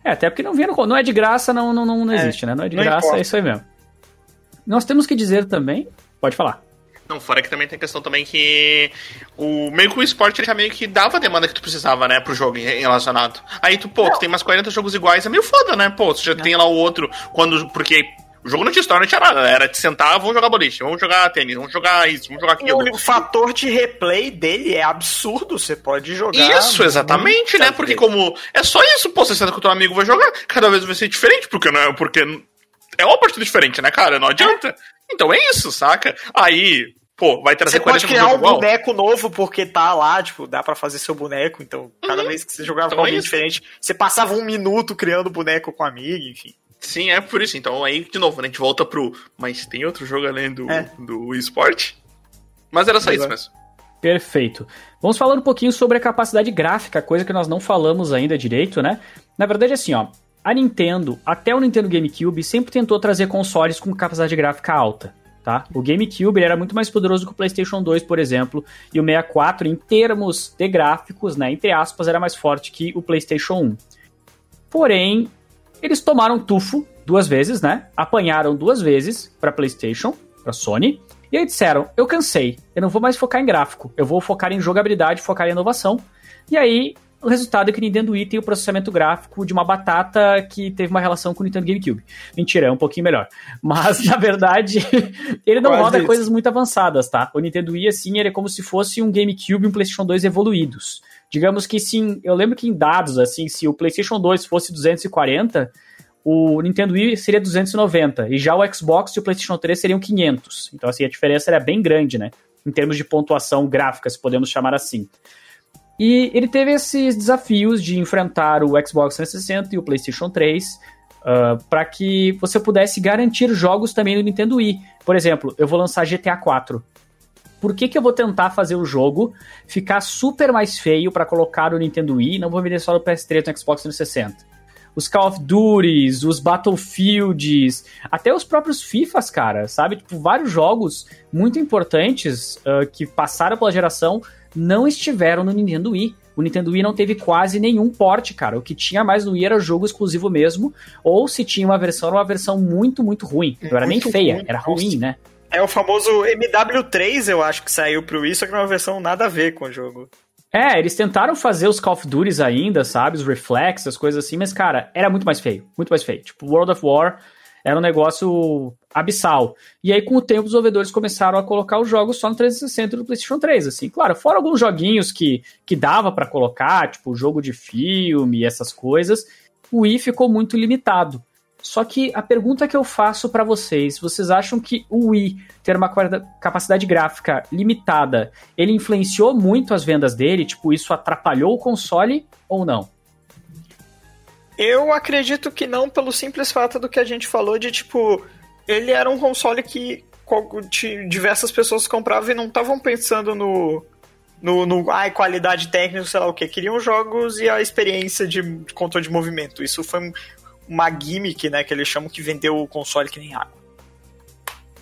É, até porque não vinha no, Não é de graça, não, não, não, não é, existe, né? Não é de graça, importa. é isso aí mesmo. Nós temos que dizer também. Pode falar. Não, fora que também tem a questão também que o meio que o esporte ele já meio que dava a demanda que tu precisava, né, pro jogo relacionado. Aí tu, pô, tu tem mais 40 jogos iguais, é meio foda, né? Pô, tu já não. tem lá o outro quando porque o jogo não tinha história, não tinha nada. Era de sentar, vamos jogar boliche, vamos jogar tênis, vamos jogar isso, vamos jogar aquilo. O fator de replay dele é absurdo. Você pode jogar. Isso, exatamente, né? Porque como. É só isso, pô, você senta com o teu amigo vai jogar. Cada vez vai ser diferente, porque não é. Porque é uma partida diferente, né, cara? Não adianta. É. Então é isso, saca? Aí, pô, vai trazer você pode criar um igual. boneco novo porque tá lá, tipo, dá para fazer seu boneco. Então, cada uhum. vez que você jogava então com alguém é diferente, você passava um minuto criando boneco com amigo, enfim. Sim, é por isso. Então aí, de novo, né, a gente volta pro. Mas tem outro jogo além do, é. do esporte? Mas era só isso mesmo. Perfeito. Vamos falar um pouquinho sobre a capacidade gráfica, coisa que nós não falamos ainda direito, né? Na verdade, assim, ó, a Nintendo, até o Nintendo GameCube, sempre tentou trazer consoles com capacidade gráfica alta. Tá? O GameCube era muito mais poderoso que o PlayStation 2, por exemplo, e o 64, em termos de gráficos, né, entre aspas, era mais forte que o PlayStation 1. Porém, eles tomaram tufo duas vezes, né? Apanharam duas vezes para PlayStation, para Sony, e aí disseram: "Eu cansei, eu não vou mais focar em gráfico, eu vou focar em jogabilidade, focar em inovação". E aí o resultado é que o Nintendo Wii tem o processamento gráfico de uma batata que teve uma relação com o Nintendo GameCube. Mentira, é um pouquinho melhor. Mas, na verdade, ele não Quase roda isso. coisas muito avançadas, tá? O Nintendo Wii, assim, ele é como se fosse um GameCube e um PlayStation 2 evoluídos. Digamos que sim, eu lembro que em dados, assim, se o PlayStation 2 fosse 240, o Nintendo Wii seria 290, e já o Xbox e o PlayStation 3 seriam 500. Então, assim, a diferença era bem grande, né? Em termos de pontuação gráfica, se podemos chamar assim. E ele teve esses desafios de enfrentar o Xbox 360 e o PlayStation 3 uh, para que você pudesse garantir jogos também no Nintendo Wii. Por exemplo, eu vou lançar GTA 4. Por que, que eu vou tentar fazer o jogo ficar super mais feio para colocar no Nintendo Wii não vou vender só no PS3 e no Xbox 360? os Call of Duties, os Battlefields, até os próprios FIFAs, cara, sabe? Tipo, vários jogos muito importantes uh, que passaram pela geração não estiveram no Nintendo Wii. O Nintendo Wii não teve quase nenhum porte, cara. O que tinha mais no Wii era jogo exclusivo mesmo, ou se tinha uma versão, era uma versão muito, muito ruim. Não era nem feia, ruim, era ruim, né? É o famoso MW3, eu acho que saiu pro Wii, só que é uma versão nada a ver com o jogo. É, eles tentaram fazer os Call of Duty ainda, sabe? Os Reflex, as coisas assim, mas, cara, era muito mais feio. Muito mais feio. Tipo, World of War era um negócio abissal. E aí, com o tempo, os desenvolvedores começaram a colocar os jogos só no 360 e no PlayStation 3, assim. Claro, fora alguns joguinhos que, que dava para colocar, tipo jogo de filme, essas coisas, o Wii ficou muito limitado. Só que a pergunta que eu faço para vocês, vocês acham que o Wii ter uma capacidade gráfica limitada, ele influenciou muito as vendas dele? Tipo, isso atrapalhou o console ou não? Eu acredito que não, pelo simples fato do que a gente falou de, tipo, ele era um console que diversas pessoas compravam e não estavam pensando no, no, no ai, qualidade técnica, sei lá o que. Queriam jogos e a experiência de controle de movimento. Isso foi uma gimmick, né, que eles chamam que vendeu o console que nem água.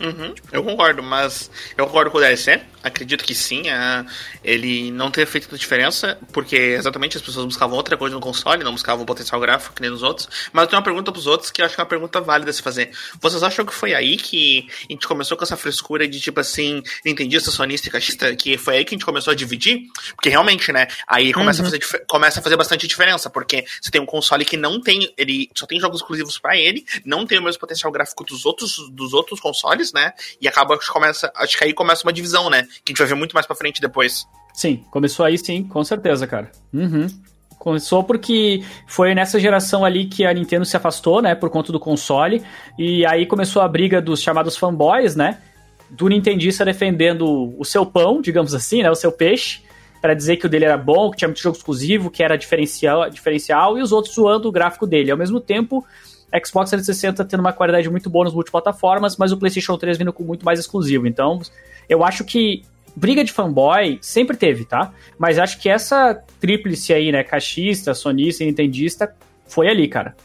Uhum, eu concordo, mas eu concordo com o DLC. Acredito que sim, é, ele não ter feito diferença, porque exatamente as pessoas buscavam outra coisa no console, não buscavam potencial gráfico que nem nos outros. Mas eu tenho uma pergunta pros outros que eu acho que é uma pergunta válida se fazer. Vocês acham que foi aí que a gente começou com essa frescura de tipo assim, nintendista, sonista e caixista, que foi aí que a gente começou a dividir? Porque realmente, né, aí começa, uhum. a, fazer, começa a fazer bastante diferença, porque você tem um console que não tem, ele só tem jogos exclusivos para ele, não tem o mesmo potencial gráfico dos outros, dos outros consoles, né, e acaba, começa, acho que aí começa uma divisão, né, que a gente vai ver muito mais pra frente depois. Sim, começou aí sim, com certeza, cara. Uhum. Começou porque foi nessa geração ali que a Nintendo se afastou, né, por conta do console, e aí começou a briga dos chamados fanboys, né, do Nintendista defendendo o seu pão, digamos assim, né, o seu peixe, para dizer que o dele era bom, que tinha muito jogo exclusivo, que era diferencial, diferencial, e os outros zoando o gráfico dele. Ao mesmo tempo, Xbox 360 tendo uma qualidade muito boa nas multiplataformas, mas o PlayStation 3 vindo com muito mais exclusivo. Então, eu acho que briga de fanboy sempre teve, tá? Mas acho que essa tríplice aí, né, caixista, sonista e nintendista, foi ali, cara.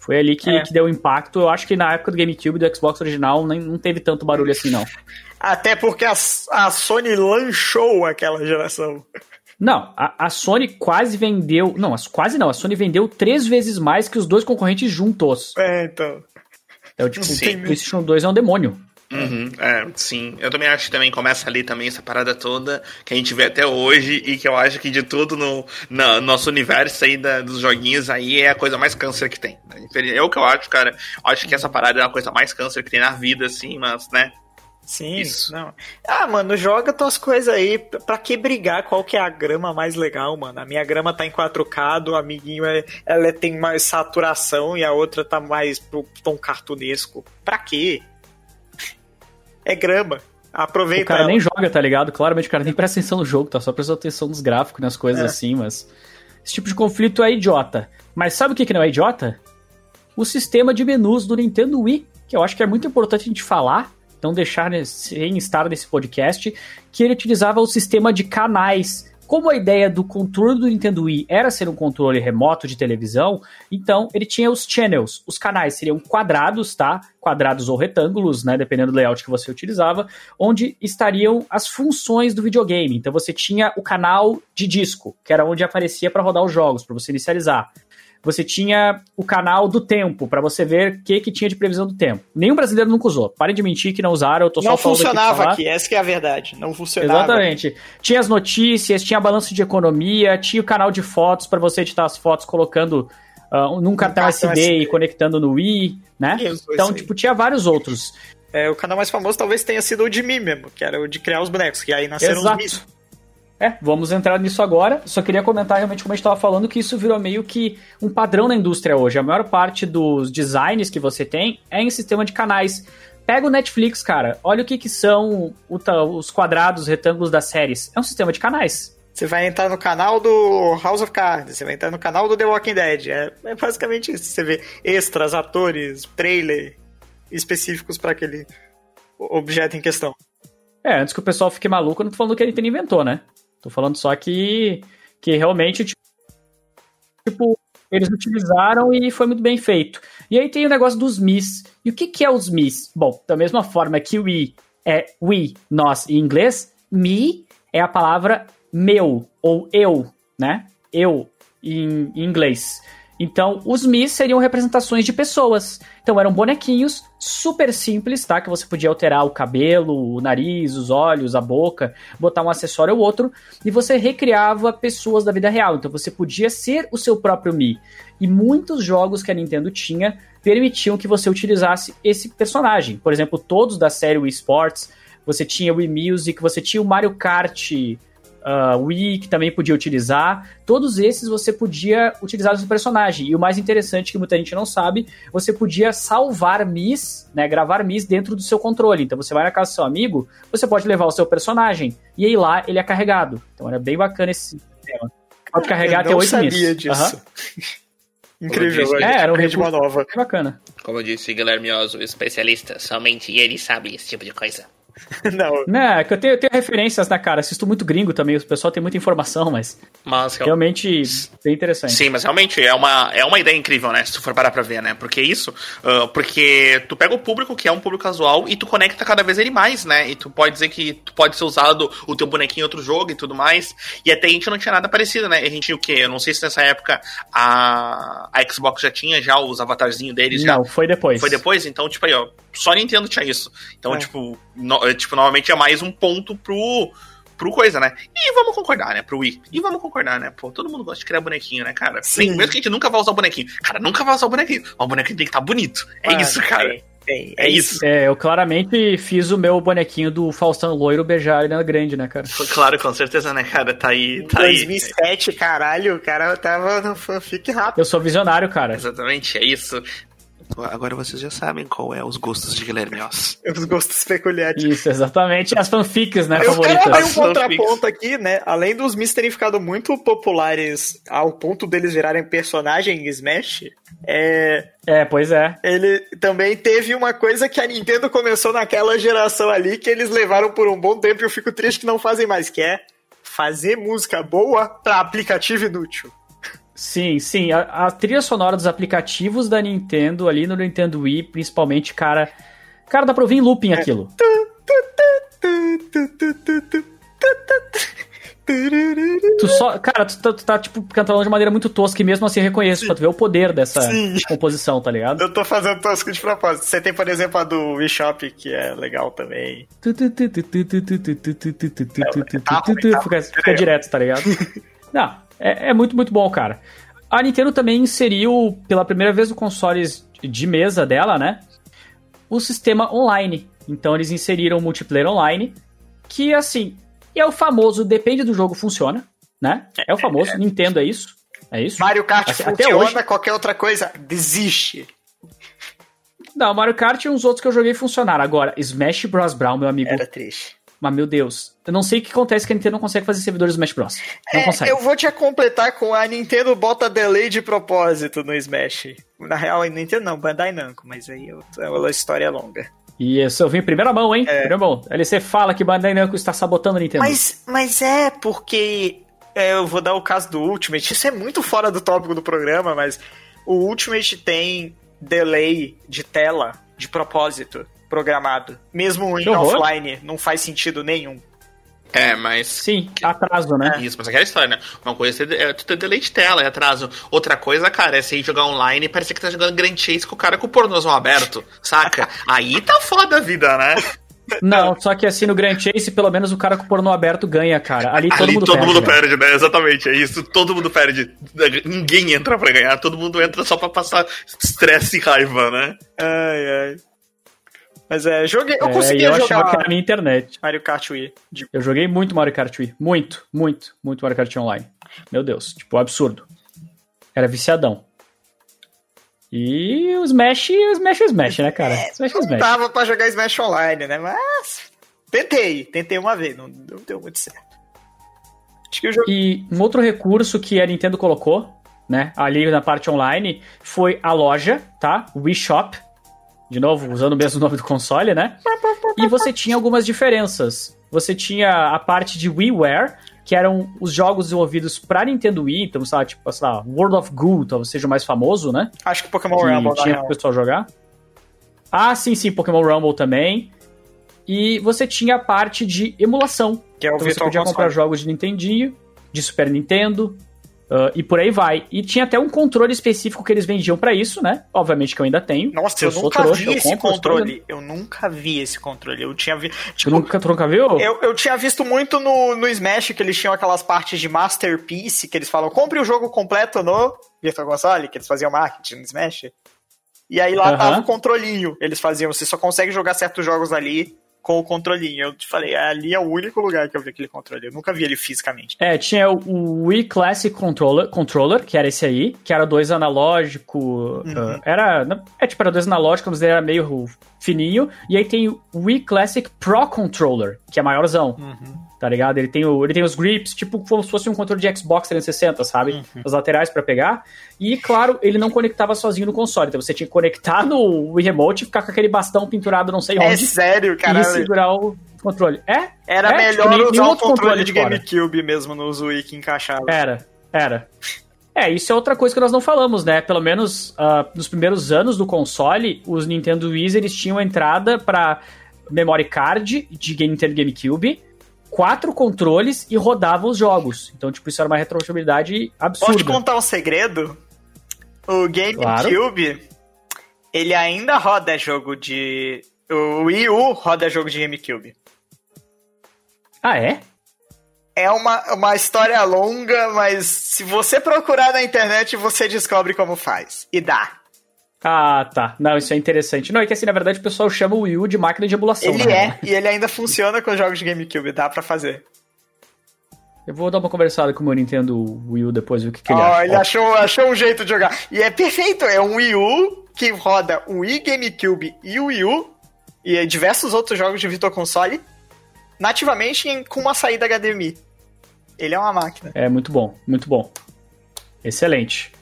Foi ali que, é. que deu impacto. Eu acho que na época do GameCube do Xbox original nem, não teve tanto barulho assim, não. Até porque a, a Sony lanchou aquela geração. Não, a, a, Sony quase vendeu. Não, quase não. A Sony vendeu três vezes mais que os dois concorrentes juntos. É, então. Então, tipo, o PlayStation 2 é um demônio. Uhum, é, sim. Eu também acho que também começa ali também essa parada toda que a gente vê até hoje e que eu acho que de tudo no, no nosso universo aí da, dos joguinhos aí é a coisa mais câncer que tem. É o que eu acho, cara. Eu acho que essa parada é a coisa mais câncer que tem na vida, assim, mas, né? Sim, Isso. não. Ah, mano, joga tuas coisas aí. Pra que brigar? Qual que é a grama mais legal, mano? A minha grama tá em 4K, do amiguinho é, ela tem mais saturação e a outra tá mais pro tom cartunesco. Pra quê? é grama. Aproveita. O cara ela. nem joga, tá ligado? Claramente o cara nem presta atenção no jogo, tá só prestando atenção nos gráficos, nas coisas é. assim, mas. Esse tipo de conflito é idiota. Mas sabe o que, que não é idiota? O sistema de menus do Nintendo Wii, que eu acho que é muito importante a gente falar, não deixar sem estar nesse podcast, que ele utilizava o sistema de canais como a ideia do controle do Nintendo Wii era ser um controle remoto de televisão, então ele tinha os channels. Os canais seriam quadrados, tá? Quadrados ou retângulos, né? Dependendo do layout que você utilizava, onde estariam as funções do videogame. Então você tinha o canal de disco, que era onde aparecia para rodar os jogos, para você inicializar você tinha o canal do tempo, para você ver o que, que tinha de previsão do tempo. Nenhum brasileiro nunca usou. Parem de mentir que não usaram, eu tô não só Não funcionava aqui, aqui, essa é a verdade. Não funcionava. Exatamente. Tinha as notícias, tinha balanço de economia, tinha o canal de fotos para você editar as fotos colocando uh, num cartão, cartão SD, SD, e conectando no Wii, né? Isso, então, tipo, tinha vários outros. É, o canal mais famoso talvez tenha sido o de mim mesmo, que era o de criar os bonecos, que aí nasceram Exato. os é, vamos entrar nisso agora. Só queria comentar realmente como a gente estava falando que isso virou meio que um padrão na indústria hoje. A maior parte dos designs que você tem é em sistema de canais. Pega o Netflix, cara. Olha o que, que são os quadrados, os retângulos das séries. É um sistema de canais. Você vai entrar no canal do House of Cards, você vai entrar no canal do The Walking Dead. É, é basicamente isso. Você vê extras, atores, trailer específicos para aquele objeto em questão. É, antes que o pessoal fique maluco, eu não tô falando que a Nintendo inventou, né? Tô falando só que, que realmente, tipo, eles utilizaram e foi muito bem feito. E aí tem o negócio dos Mis. E o que, que é os Mis? Bom, da mesma forma que o we é we, nós em inglês, me é a palavra meu ou eu, né? Eu em, em inglês. Então, os Mis seriam representações de pessoas. Então, eram bonequinhos super simples, tá? Que você podia alterar o cabelo, o nariz, os olhos, a boca, botar um acessório ou outro, e você recriava pessoas da vida real. Então, você podia ser o seu próprio Mi. E muitos jogos que a Nintendo tinha permitiam que você utilizasse esse personagem. Por exemplo, todos da série Wii Sports, você tinha o Wii Music, você tinha o Mario Kart uh, Wii, que também podia utilizar. Todos esses você podia utilizar no seu personagem. E o mais interessante, que muita gente não sabe, você podia salvar Miss, né, gravar Miss dentro do seu controle. Então você vai na casa do seu amigo, você pode levar o seu personagem, e aí lá ele é carregado. Então era bem bacana esse sistema. Pode carregar até 8 Miss. Eu sabia disso. Uhum. Incrível, disse, é, era um de uma nova. Bacana. Como disse Guilherme Oso, especialista, somente ele sabe esse tipo de coisa. Não. Não, é que eu tenho, eu tenho referências, né, cara? Assisto muito gringo também, o pessoal tem muita informação, mas. Mas realmente bem interessante. Sim, mas realmente é uma, é uma ideia incrível, né? Se tu for parar pra ver, né? Porque isso, uh, porque tu pega o público, que é um público casual, e tu conecta cada vez ele mais, né? E tu pode dizer que tu pode ser usado o teu bonequinho em outro jogo e tudo mais. E até a gente não tinha nada parecido, né? A gente tinha o quê? Eu não sei se nessa época a, a Xbox já tinha já os avatarzinhos deles. Não, já. foi depois. Foi depois? Então, tipo aí, ó. Só Nintendo tinha isso. Então, é. tipo, no, tipo, novamente é mais um ponto pro, pro coisa, né? E vamos concordar, né? Pro Wii. E vamos concordar, né? Pô, todo mundo gosta de criar bonequinho, né, cara? Sim. Mesmo que a gente nunca vai usar o bonequinho. Cara, nunca vai usar o bonequinho. Mas o bonequinho tem que estar tá bonito. É ah, isso, cara. É, é, é isso. É, eu claramente fiz o meu bonequinho do Faustão Loiro beijar ele na grande, né, cara? Claro, com certeza, né, cara? Tá aí. Tá 2007, aí. caralho, o cara tava no fanfic rápido. Eu sou visionário, cara. Exatamente, é isso. Agora vocês já sabem qual é os gostos de Guilherme Oss. Os gostos peculiares. Isso, exatamente. As fanfics, né, Eu favoritas. quero abrir um contraponto aqui, né? Além dos Mis terem ficado muito populares ao ponto deles virarem personagem em Smash, é... É, pois é. Ele também teve uma coisa que a Nintendo começou naquela geração ali, que eles levaram por um bom tempo e eu fico triste que não fazem mais, que é fazer música boa para aplicativo inútil. Sim, sim. A, a, trilha sonora dos aplicativos da Nintendo ali no Nintendo Wii, principalmente, cara. Cara, dá pra ouvir em looping é. aquilo. Tu só, cara, tu tá, tu tá, tipo, cantando de maneira muito tosca e mesmo assim reconheço pra tu ver o poder dessa Sim. composição, tá ligado? Eu tô fazendo tosco de propósito. Você tem, por exemplo, a do Wii Shop, que é legal também. Fica, fica direto, tá ligado? Não, é, é muito, muito bom, cara. A Nintendo também inseriu, pela primeira vez no consoles de mesa dela, né? O sistema online. Então eles inseriram o multiplayer online, que assim, é o famoso, depende do jogo, funciona, né? É o famoso, é. Nintendo é isso. É isso. Mario Kart assim, funciona, hoje... qualquer outra coisa, desiste. Não, Mario Kart e uns outros que eu joguei funcionaram. Agora, Smash Bros. Brown, meu amigo. Era triste. Mas, meu Deus, eu não sei o que acontece que a Nintendo não consegue fazer servidores Smash Bros. Não é, consegue. Eu vou te completar com a Nintendo bota delay de propósito no Smash. Na real, a Nintendo não, Bandai Namco, mas aí é uma história longa. E isso eu vim em primeira mão, hein? É. Primeira mão. LC fala que Bandai Namco está sabotando a Nintendo. Mas, mas é porque... É, eu vou dar o caso do Ultimate. Isso é muito fora do tópico do programa, mas o Ultimate tem delay de tela de propósito programado. Mesmo em offline, não faz sentido nenhum. É, mas. Sim, atraso, né? Isso, mas é aquela história, né? Uma coisa é tu ter delay de tela, é atraso. Outra coisa, cara, é você ir jogar online e parecer que tá jogando Grand Chase com o cara com o pornozão aberto, saca? Aí tá foda a vida, né? Não, só que assim no Grand Chase, pelo menos o cara com o pornô aberto ganha, cara. Ali todo Ali mundo todo perde. mundo perde, né? Exatamente, é isso. Todo mundo perde. Ninguém entra pra ganhar, todo mundo entra só pra passar estresse e raiva, né? Ai, ai. Mas é, joguei. Eu é, consegui eu jogar. achava que era minha internet. Mario Kart Wii. Eu joguei muito Mario Kart Wii. Muito, muito, muito Mario Kart Online. Meu Deus, tipo, absurdo. Era viciadão. E o Smash, o Smash é Smash, né, cara? É, Smash é Smash. Tava pra jogar Smash Online, né? Mas. Tentei, tentei uma vez, não, não deu muito certo. Acho que eu joguei... E um outro recurso que a Nintendo colocou, né, ali na parte online, foi a loja, tá? O Wii Shop de novo, usando o mesmo nome do console, né? E você tinha algumas diferenças. Você tinha a parte de WiiWare, que eram os jogos desenvolvidos pra Nintendo Wii, então, sei lá, tipo, sei lá, World of Goo, talvez seja o mais famoso, né? Acho que Pokémon que Rumble, tinha pro pessoal jogar. Ah, sim, sim, Pokémon Rumble também. E você tinha a parte de emulação. Que é o Então você Virtual podia comprar Console. jogos de Nintendinho, de Super Nintendo, ah, e por aí vai. E tinha até um controle específico que eles vendiam pra isso, né? Obviamente que eu ainda tenho. Nossa, eu, sou nunca trouxa, vi eu esse controle. Eu nunca vi esse controle. Eu tinha vi... Tu Tipo, nunca, tu nunca viu? eu, eu tinha visto muito no, no Smash que eles tinham aquelas partes de Masterpiece que eles falam, compre o jogo completo no Virtual Console, que eles faziam marketing no Smash. E aí lá tava o controlinho. Eles faziam, você só consegue jogar certos jogos ali com o controlinho. Eu te falei, ali é o único lugar que eu vi aquele controle. Eu nunca vi ele fisicamente. É, tinha o- Wii Classic Controller, Controller, que era esse aí, que era dois analógico. Uhum. ah, era. É tipo, era dois analógicos, mas ele era meio fininho. E aí tem o Wii Classic Pro Controller, que é maiorzão. Uhum. Tá ligado? Ele tem, o, ele tem os grips, tipo como se fosse um controle de Xbox 360, sabe? Uhum. As laterais pra pegar. E, claro, ele não conectava sozinho no console. Então você tinha que conectar no Wii Remote e ficar com aquele bastão pendurado não sei É onde. sério, e caralho. segurar o controle. É? Era É, melhor tipo, nem- usar o outro controle de fora. GameCube mesmo no Wii que encaixava. Era, era. É, isso é outra coisa que nós não falamos, né? Pelo menos ah, nos primeiros anos do console, os Nintendo Wii eles tinham entrada para memory card de Game- Nintendo GameCube, quatro controles e rodavam os jogos. Então, tipo, isso era uma retrocompatibilidade Posso te absurda. contar um segredo? O GameCube, ele ainda roda jogo de. O Wii U roda jogo de GameCube. Ah, é? É uma, uma história longa, mas se você procurar na internet, você descobre como faz. E dá. Ah, tá. Não, isso é interessante. Não, é que assim, na verdade, o pessoal chama o Wii U de máquina de emulação. Ele na é, e ele ainda funciona com jogos de GameCube, dá pra fazer. Eu vou dar uma conversada com o meu Nintendo Wii U depois, ver o que, que ele acha. ele achou, achou um jeito de jogar. E é perfeito, é um Wii U que roda o Wii GameCube e o Wii U e diversos outros jogos de Virtual Console nativamente em- com uma saída HDMI. Ele é uma máquina. É muito bom, muito bom. Excelente.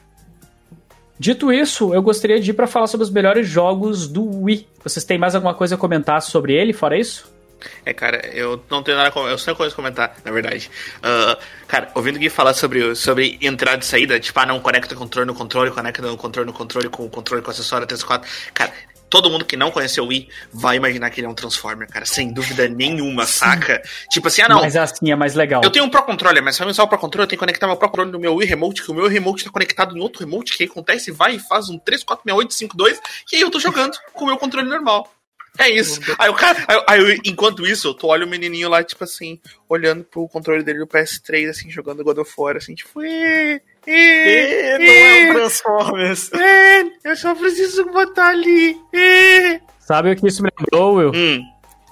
Dito isso, eu gostaria de ir para falar sobre os melhores jogos do Wii. Vocês têm mais alguma coisa a comentar sobre ele, fora isso? É, cara, eu não tenho nada a com- eu só tenho coisa a comentar, na verdade. Ah, cara, ouvindo o Gui falar sobre, sobre entrada e saída, tipo, ah, não, conecta o controle no controle, conecta o controle no controle com o controle com o acessório 34. Cara, todo mundo que não conheceu o Wii vai imaginar que ele é um Transformer, cara, sem dúvida nenhuma, saca? Tipo assim, ah, não. Mas assim é mais legal. Eu tenho um Pro Controller, mas pra usar o Pro Controller, eu tenho que conectar meu Pro Controller no meu Wii Remote, que o meu Remote tá conectado em outro Remote, que aí acontece, vai e faz um 3, 4, 6, 8, 5, 2, e aí eu tô jogando com o meu controle normal. É isso. Aí o cara, aí, aí eu- enquanto isso, tu olha o menininho lá, tipo assim, olhando pro controle dele do PS3, assim, jogando God of War, assim, tipo, "Ê, ê, E não é um Transformers. ê, eu só preciso botar ali. ê." Sabe o que isso me lembrou, Will? Hum,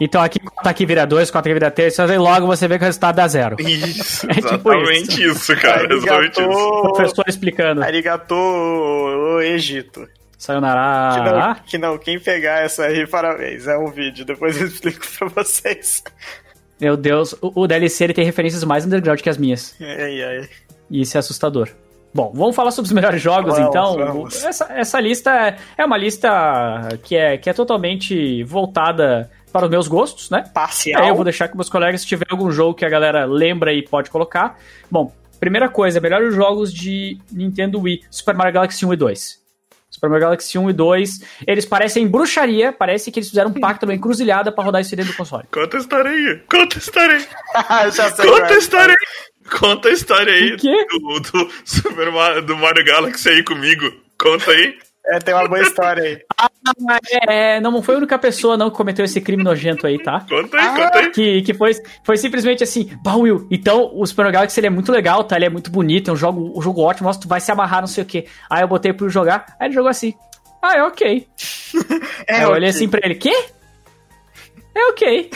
Então aqui, tá aqui vira 2, 4 aqui vira 3, e logo você vê que o resultado dá zero. isso, É tipo exatamente isso, cara, exatamente isso. O professor explicando. Arigato, o Egito. Que Sayonara. não, que não, quem pegar essa aí, parabéns. É um vídeo, depois eu explico pra vocês. Meu Deus, o, o DLC ele tem referências mais underground que as minhas. Ai, ai. E isso é assustador. Bom, vamos falar sobre os melhores jogos, Vamos, então. vamos. Essa, essa lista é- é uma lista que é, que é totalmente voltada para os meus gostos, né? Parcial. Aí eu vou deixar com meus colegas se tiver algum jogo que a galera lembra e pode colocar. Bom, primeira coisa, melhores jogos de Nintendo Wii: Super Mario Galaxy 1 e 2. Super Mario Galaxy 1 e 2, eles parecem bruxaria, parece que eles fizeram um pacto, uma encruzilhada para rodar isso dentro do console. Conta a história aí, conta a história aí. Eu já sei Conta a é. história aí. Conta a história aí do, do Super Mario, do Mario Galaxy aí comigo. Conta aí. É, tem uma boa história aí. Ah, é, não foi a única pessoa não que cometeu esse crime nojento aí, tá? Conta aí, Ah. conta aí. Que, que foi, foi simplesmente assim, bah, Will, então o Super Mario Galaxy ele é muito legal, tá? Ele é muito bonito, é um jogo, um jogo ótimo, nossa, tu vai se amarrar, não sei o quê. Aí eu botei pro jogar, aí ele jogou assim, ah, é ok. É, aí eu olhei ok. assim pra ele, quê? É ok.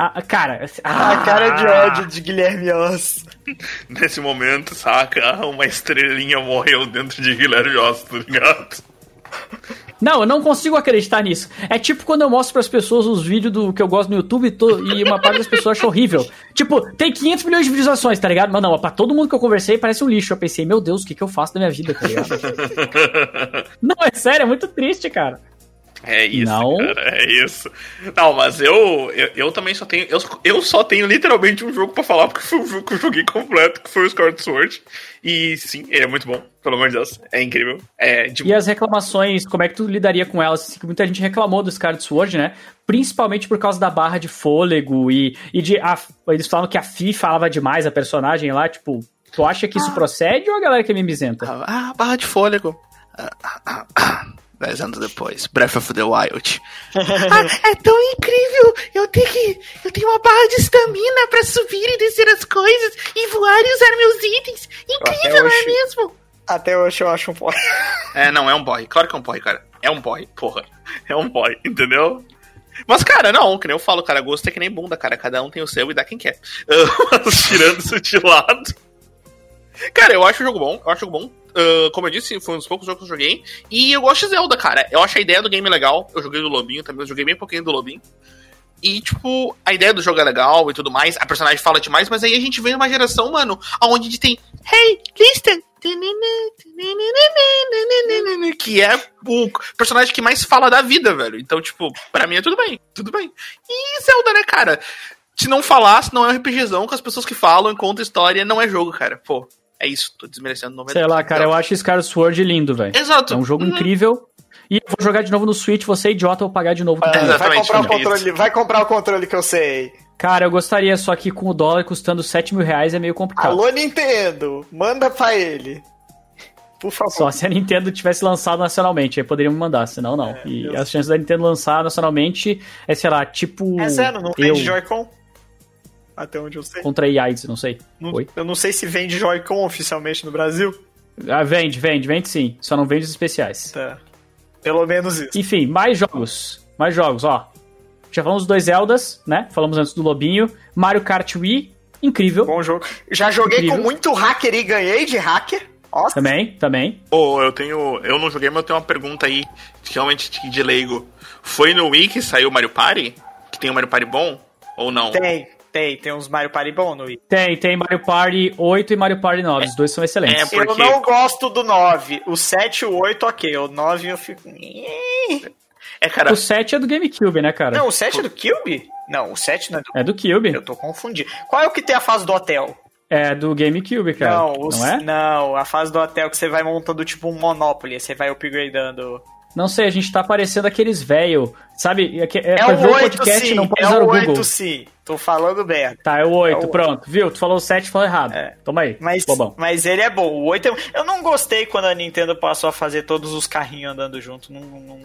Ah, cara, ah, A cara de ódio de Guilherme Oss. Nesse momento, saca? Uma estrelinha morreu dentro de Guilherme Osso, tá ligado? Não, eu não consigo acreditar nisso. É tipo quando eu mostro pras pessoas os vídeos do que eu gosto no YouTube e tô- e uma parte das pessoas acha horrível. Tipo, tem 500 milhões de visualizações, tá ligado? Mas não, pra todo mundo que eu conversei parece um lixo. Eu pensei, meu Deus, o que, que eu faço da minha vida, tá ligado? não, é sério, é muito triste, cara. É isso, Não. cara, é isso. Não, mas eu, eu, eu também só tenho. Eu, eu só tenho literalmente um jogo pra falar, porque foi um jogo que eu joguei completo, que foi o Skyward Sword. E sim, ele é muito bom, pelo amor de Deus. É incrível. É de E as reclamações, como é que tu lidaria com elas? Assim, que muita gente reclamou do Skyward Sword, né? Principalmente por causa da barra de fôlego e, e de. A, eles falam que a Fi falava demais a personagem lá, tipo. Tu acha que isso procede ou a galera que é mimizenta? Ah, barra de fôlego. Ah, ah, ah, ah. Dez anos depois, Breath of the Wild. ah, é tão incrível! Eu tenho que. Eu tenho uma barra de estamina pra subir e descer as coisas e voar e usar meus itens. Incrível, não é hoje- mesmo? Até hoje eu acho um pouco. É, não, é um boy. Claro que é um boy, cara. É um boy, porra. É um boy, entendeu? Mas, cara, não, que nem eu falo, cara, gosto é que nem bunda, cara. Cada um tem o seu e dá quem quer. Mas tirando isso de lado. Cara, eu acho o jogo bom, eu acho o jogo bom. Ah, como eu disse, foi um dos poucos jogos que eu joguei. E eu gosto de Zelda, cara. Eu acho a ideia do game legal. Eu joguei do Lobinho também, eu joguei bem pouquinho do Lobinho. E, tipo, a ideia do jogo é legal e tudo mais. A personagem fala demais, mas aí a gente vem numa geração, mano, onde tem Hey, listen! Que é o personagem que mais fala da vida, velho. Então, tipo, pra mim é tudo bem, tudo bem. E Zelda, né, cara? Se não falasse, não é um RPGzão com as pessoas que falam e contam história, não é jogo, cara. Pô, é isso, tô desmerecendo 90%. Sei lá, cara, eu acho Skyward Sword lindo, velho. Exato. É um jogo Uhum. incrível. E eu vou jogar de novo no Switch, você idiota, eu vou pagar de novo. É, vai comprar o é controle, vai comprar o controle que eu sei. Cara, eu gostaria, só que com o dólar custando 7 mil reais é meio complicado. Alô, Nintendo, manda pra ele. Por favor. Só se a Nintendo tivesse lançado nacionalmente, aí poderiam me mandar, senão não. e eu as chances da Nintendo lançar nacionalmente é, sei lá, tipo. É sério, não eu vende Joy-Con? Até onde eu sei. contra AIDS, não sei. Não- Oi? eu não sei se vende Joy-Con oficialmente no Brasil. Ah, vende, vende, vende sim. Só não vende os especiais. Tá. Pelo menos isso. Enfim, mais jogos. Mais jogos, ó. Já falamos dos dois Zeldas, né? Falamos antes do Lobinho. Mario Kart Wii, incrível. Bom jogo. Já joguei Incrível. com muito hacker e ganhei de hacker. Nossa. Também, também. Ô, eu tenho. Eu não joguei, mas eu tenho uma pergunta aí, realmente de, de leigo. Foi no Wii que saiu o Mario Party? Que tem o Mario Party bom? Ou não? Tem, tem. Tem uns Mario Party bom no Wii. Tem, tem Mario Party 8 e Mario Party 9. Os dois são excelentes. É, Porque- Eu não gosto do 9. O 7 e o 8, ok. O 9 eu fico... É, cara. O 7 é do GameCube, né, cara? Não, o 7 é do Cube? Não, o 7 não é do É do Cube. Eu tô confundindo. Qual é o que tem a fase do hotel? É do GameCube, cara. não, Não, os- é? não, a fase do hotel que você vai montando tipo um Monopoly, você vai upgradando. Não sei, a gente tá parecendo aqueles velho, sabe? É, que- é É, o ver o 8 podcast, sim, não pode é usar o o 8 Google. sim. Tô falando merda. Tá, é o 8, É o- pronto. Viu? Tu falou o 7 falou errado. É. Toma aí, Mas, bobão. mas ele é bom. O 8 é... Eu não gostei quando a Nintendo passou a fazer todos os carrinhos andando junto. Não, não-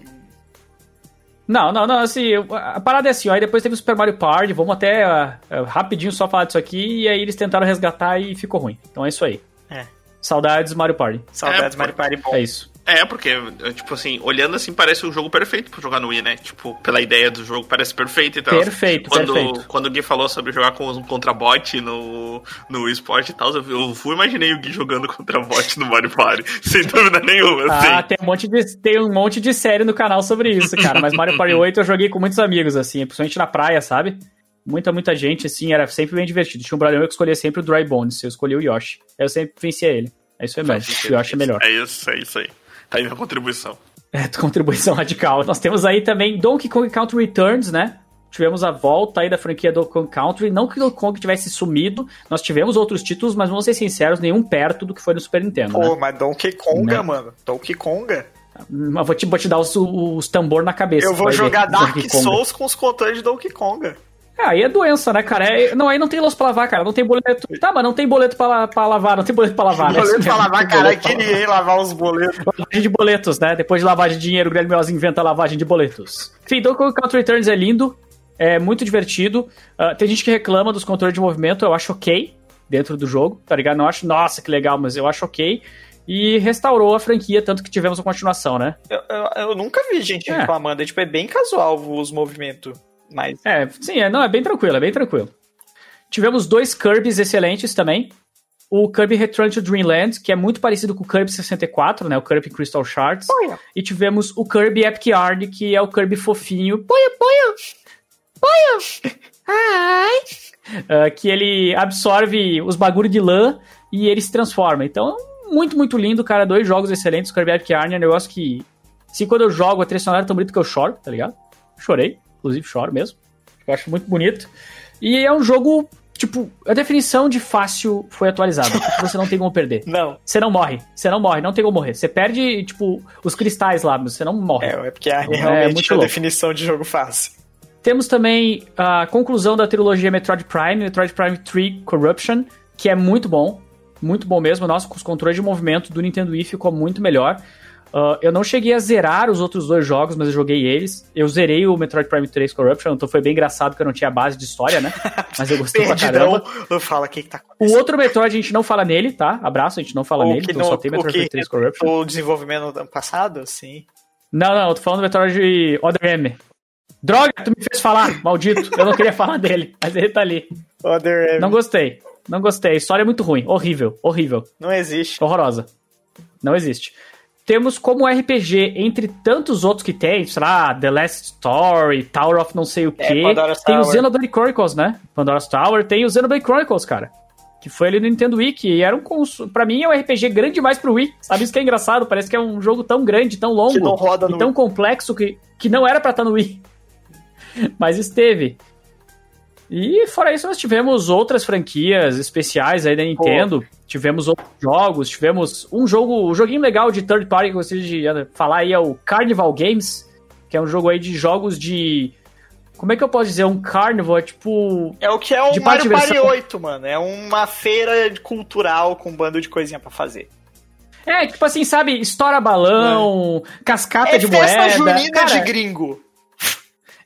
Não, não, não, assim, a parada é assim, ó, aí depois teve o Super Mario Party, vamos até ah, rapidinho só falar disso aqui, e aí eles tentaram resgatar e ficou ruim. Então é isso aí. É. Saudades Mario Party. Saudades É, Mario Party bom. É isso. É, porque, tipo assim, olhando assim, parece o jogo perfeito pra jogar no Wii, né? Tipo, pela ideia do jogo, parece perfeito e tal. Perfeito, quando, perfeito. Quando o Gui falou sobre jogar com, contra bot no, no Wii Sport e tal, eu, eu fui imaginei o Gui jogando contra bot no Mario Party. Sem dúvida nenhuma, assim. Ah, tem um, monte de, tem um monte de série no canal sobre isso, cara. Mas Mario Party 8 eu joguei com muitos amigos, assim, principalmente na praia, sabe? Muita, muita gente, assim, era sempre bem divertido. Tinha um brother meu que escolhia sempre o Dry Bones, eu escolhi o Yoshi. Eu sempre vencia ele. É isso aí mesmo, o Yoshi é melhor. É isso, é isso aí. Tá aí minha contribuição. É, contribuição radical. Nós temos aí também Donkey Kong Country Returns, né? Tivemos a volta aí da franquia Donkey Kong Country. Não que o Donkey Kong tivesse sumido, nós tivemos outros títulos, mas vamos ser sinceros, nenhum perto do que foi no Super Nintendo, Pô, né? mas Donkey Konga, Né? mano. Donkey Konga. Mas vou te, vou te dar os, os tambor na cabeça. Eu vou vai ver, jogar Dark Donkey Kong. Souls com os controles de Donkey Konga. É, aí é doença, né, cara? É- não, aí não tem louça pra lavar, cara. Não tem boleto. Tá, mas não tem boleto pra, pra lavar, não tem boleto pra lavar, né? boleto pra lavar, não tem caralho, boleto pra queria hein, lavar os boletos. Lavagem de boletos, né? Depois de lavagem de dinheiro, o Guilherme Oz inventa a lavagem de boletos. Enfim, Donkey Kong Country Returns é lindo, é muito divertido. Ah, tem gente que reclama dos controles de movimento, eu acho ok dentro do jogo, tá ligado? Não acho, nossa, que legal, mas eu acho ok. E restaurou a franquia, tanto que tivemos uma continuação, né? Eu, eu- eu nunca vi gente É. reclamando. É, tipo, é bem casual os movimentos. Mas É, sim, é, não, é bem tranquilo, é bem tranquilo. Tivemos dois Kirby's excelentes também. O Kirby Return to Dreamland, que é muito parecido com o Kirby 64, né? O Kirby Crystal Shards. Olha. E tivemos o Kirby Epic Yarn, que é o Kirby fofinho. Poia, poia! Poia! Ai! Ah, que ele absorve os bagulho de lã e ele se transforma. Então, muito, muito lindo, cara. Dois jogos excelentes. O Kirby Epic Yarn é um negócio que Se quando eu jogo a trilha sonora é tão bonita que eu choro, tá ligado? Chorei, inclusive choro mesmo. Eu acho muito bonito. E é um jogo, tipo, a definição de fácil foi atualizada. Você não tem como perder. Não. Você não morre. Você não morre, não tem como morrer. Você perde, tipo, os cristais lá, mas você não morre. É, é porque é Então, é realmente muito a louco. definição de jogo fácil. Temos também a conclusão da trilogia Metroid Prime, Metroid Prime 3 Corruption, que é muito bom. Muito bom mesmo. Nossa, com os controles de movimento do Nintendo Wii ficou muito melhor. Ah, eu não cheguei a zerar os outros dois jogos, mas eu joguei eles. Eu zerei o Metroid Prime 3 Corruption, então foi bem engraçado porque eu não tinha base de história, né? Mas eu gostei pra Perdidão, caramba. eu falo o que, que tá O outro Metroid a gente não fala nele, tá? Abraço, a gente não fala O nele, que então não- só tem o Metroid que Prime 3 Corruption. O desenvolvimento no ano passado, sim. Não, não, eu tô falando do Metroid Other M. Droga, tu me fez falar, maldito. Eu não queria falar dele, mas ele tá ali. Other M. Não gostei. Não gostei. A história é muito ruim. Horrível. Horrível. Não existe. Horrorosa. Não existe. Temos como RPG, entre tantos outros que tem, sei lá, The Last Story, Tower of não sei o É, quê. Pandora's tem o. Xenoblade Chronicles, né? Pandora's Tower. Tem o Xenoblade Chronicles, cara. Que foi ali no Nintendo Wii, que era um... cons- Pra mim é um RPG grande demais pro Wii. Sabe isso que é engraçado? Parece que é um jogo tão grande, tão longo. E tão complexo que, que não era pra estar no Wii. Mas esteve. E fora isso, nós tivemos outras franquias especiais aí da Nintendo. Tivemos outros jogos, tivemos um jogo, um joguinho legal de third party que eu gostaria de eh, falar aí é o Carnival Games, que é um jogo aí de jogos de. Como é que eu posso dizer? Um carnival, é tipo. É o que é o De Mario Party diversão. 8, mano. É uma feira cultural com um bando de coisinha pra fazer. É, tipo assim, sabe? Estoura balão, cascata é de festa moeda. junina Cara, de gringo.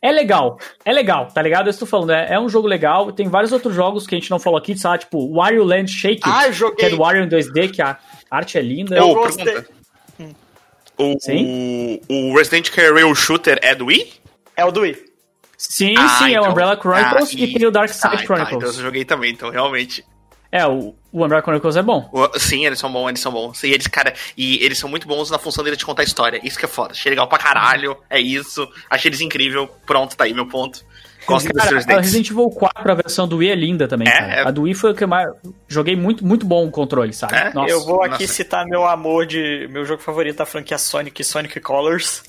É legal, é legal, tá ligado? Eu estou falando, é, é um jogo legal. Tem vários outros jogos que a gente não falou aqui, sabe? Tipo, Wario Land Shake, Ah, que é do Wario em 2D, que a arte é linda. Eu gostei. O, Sim? o Resident Evil Rail Shooter é do Wii? É o do Wii. Sim, Ah, sim, é o então- Umbrella Chronicles Ah, e tem o Dark Tá, Side tá, Chronicles. então eu joguei também, então realmente. É, o, o Umbrella Chronicles é bom. O- Sim, eles são bons, eles são bons. E eles, cara, e eles são muito bons na função deles de contar história. Isso que é foda. Achei legal pra caralho. É isso. Achei eles incrível. Pronto, tá aí meu ponto. Gosto dos Cara, Resident a Evil. Resident Evil 4, a versão do Wii é linda também, É, cara. é. A do Wii foi o que eu mais... Joguei muito, muito bom o controle, sabe? É? Nossa. eu vou aqui nossa. citar meu amor de. Meu jogo favorito da franquia Sonic, Sonic Colors.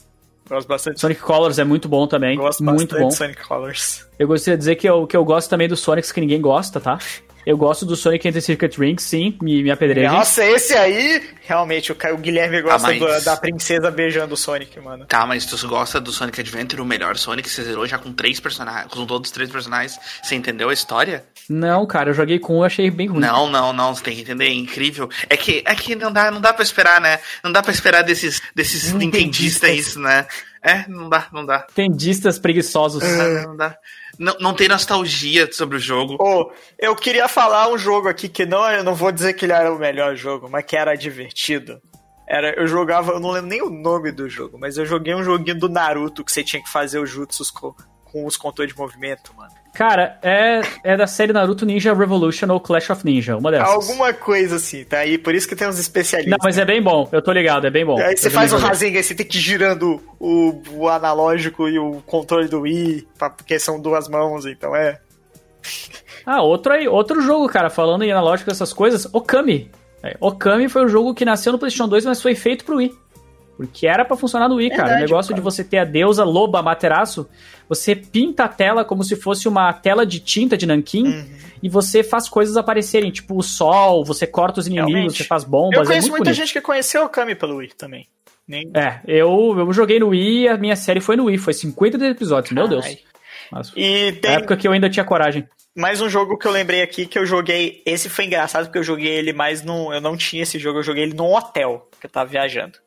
Gosto bastante. Sonic Colors é muito bom também. Gosto muito bastante bom. de Sonic Colors. Eu gostaria de dizer que eu, que eu gosto também dos Sonics que ninguém gosta, tá? Eu gosto do Sonic Enter Circuit Rings, sim, me, me apedrejem. Nossa, esse aí, realmente, o, Guilherme gosta Ah, mas- do- da princesa beijando o Sonic, mano. Tá, mas tu gosta do Sonic Adventure, o melhor Sonic, você zerou já com três personagens, com todos os três personagens, você entendeu a história? Não, cara, eu joguei com um e achei bem ruim. Não, não, não, você tem que entender, é incrível. É que, é que não dá, não dá pra esperar, né? Não dá pra esperar desses, desses nintendistas isso, né? É, não dá, não dá. Tendistas preguiçosos. Não, não dá. Não, não tem nostalgia sobre o jogo. Ô, eu queria falar um jogo aqui que não, eu não vou dizer que ele era o melhor jogo, mas que era divertido. Era, eu jogava, eu não lembro nem o nome do jogo, mas eu joguei um joguinho do Naruto que você tinha que fazer os jutsus com, com os controles de movimento, mano. Cara, é, é da série Naruto Ninja Revolution ou Clash of Ninja, uma dessas. Alguma coisa assim, tá aí, por isso que tem uns especialistas. Não, mas é bem bom, eu tô ligado, é bem bom. Aí você faz o. Rasengan, você tem que ir girando o, o analógico e o controle do Wii, porque são duas mãos, então é. Ah, outro aí, outro jogo, cara, falando em analógico dessas coisas, Okami. É, Okami foi um jogo que nasceu no PlayStation 2, mas foi feito pro Wii. Porque era pra funcionar no Wii, cara. O Verdade, negócio cara. de você ter a deusa loba Materaço, você pinta a tela como se fosse uma tela de tinta de nanquim Uhum. e você faz coisas aparecerem, tipo o sol, você corta os inimigos, Realmente. você faz bombas, Eu é conheço muito muita bonito. gente que conheceu o Kami pelo Wii também. Nem... É, eu, eu joguei no Wii e a minha série foi no Wii, foi 50 episódios, meu Deus. Mas, E na tem época que eu ainda tinha coragem. mais um jogo que eu lembrei aqui que eu joguei. Esse foi engraçado porque eu joguei ele mais no. Eu não tinha esse jogo, eu joguei ele num hotel que eu tava viajando.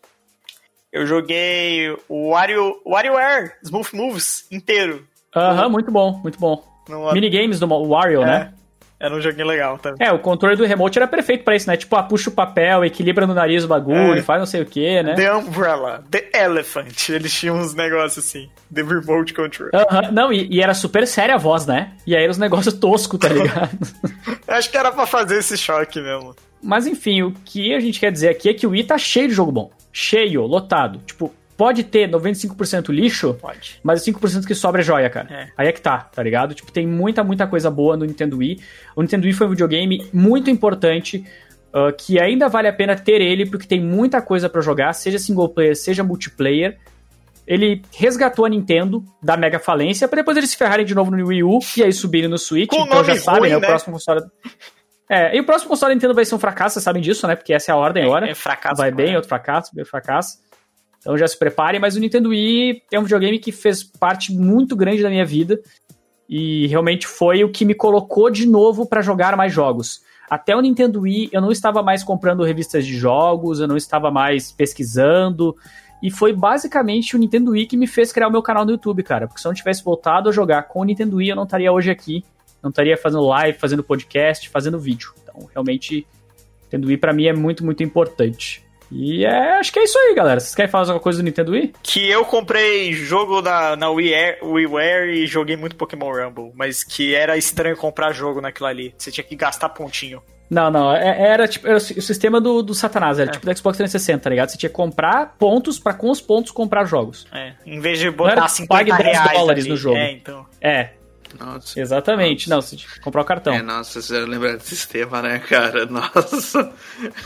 Eu joguei o Wario, WarioWare Smooth Moves inteiro. Aham, muito bom, muito bom. No, Minigames do Wario, é, né? Era um joguinho legal também. É, o controle do remote era perfeito pra isso, né? Tipo, ah, puxa o papel, equilibra no nariz o bagulho, É. faz não sei o que, né? The Umbrella, The Elephant. Eles tinham uns negócios assim. The Remote Control. Aham, Não, e, e era super séria a voz, né? E aí era uns negócios toscos, tá ligado? Acho que era pra fazer esse choque mesmo. Mas enfim, o que a gente quer dizer aqui é que o Wii tá cheio de jogo bom. Cheio, lotado. Tipo, pode ter 95% lixo, Pode. mas os 5% que sobra é joia, cara. É. Aí é que tá, tá ligado? Tipo, tem muita, muita coisa boa no Nintendo Wii. O Nintendo Wii foi um videogame muito importante uh, que ainda vale a pena ter ele, porque tem muita coisa para jogar, seja single player, seja multiplayer. Ele resgatou a Nintendo da mega falência, para depois eles se ferrarem de novo no Wii U e aí subirem no Switch. Com então já sabem, né? O né? próximo console. É, e o próximo console da Nintendo vai ser um fracasso, vocês sabem disso, né? Porque essa é a ordem agora. É fracasso. vai bem, outro fracasso, bem fracasso. Então já se preparem, mas o Nintendo Wii é um videogame que fez parte muito grande da minha vida e realmente foi o que me colocou de novo para jogar mais jogos. Até o Nintendo Wii eu não estava mais comprando revistas de jogos, eu não estava mais pesquisando. E foi basicamente o Nintendo Wii que me fez criar o meu canal no YouTube, cara. Porque se eu não tivesse voltado a jogar com o Nintendo Wii, eu não estaria hoje aqui. Não estaria fazendo live, fazendo podcast, fazendo vídeo. Então, realmente, Nintendo Wii pra mim é muito, muito importante. E é, acho que é isso aí, galera. Vocês querem falar alguma coisa do Nintendo Wii? Que eu comprei jogo na, na Wii Air- WiiWare e joguei muito Pokémon Rumble, mas que era estranho comprar jogo naquilo ali. Você tinha que gastar pontinho. Não, não. é- Era tipo era o si- o sistema do, do Satanás. Era tipo do Xbox 360, tá ligado? Você tinha que comprar pontos pra com os pontos comprar jogos. É, em vez de era botar que 50 pague 10 reais dólares ali. no jogo. É, então. É, Nossa. exatamente. Não, você comprar o cartão. É, nossa, você lembra desse sistema, né, cara? Nossa.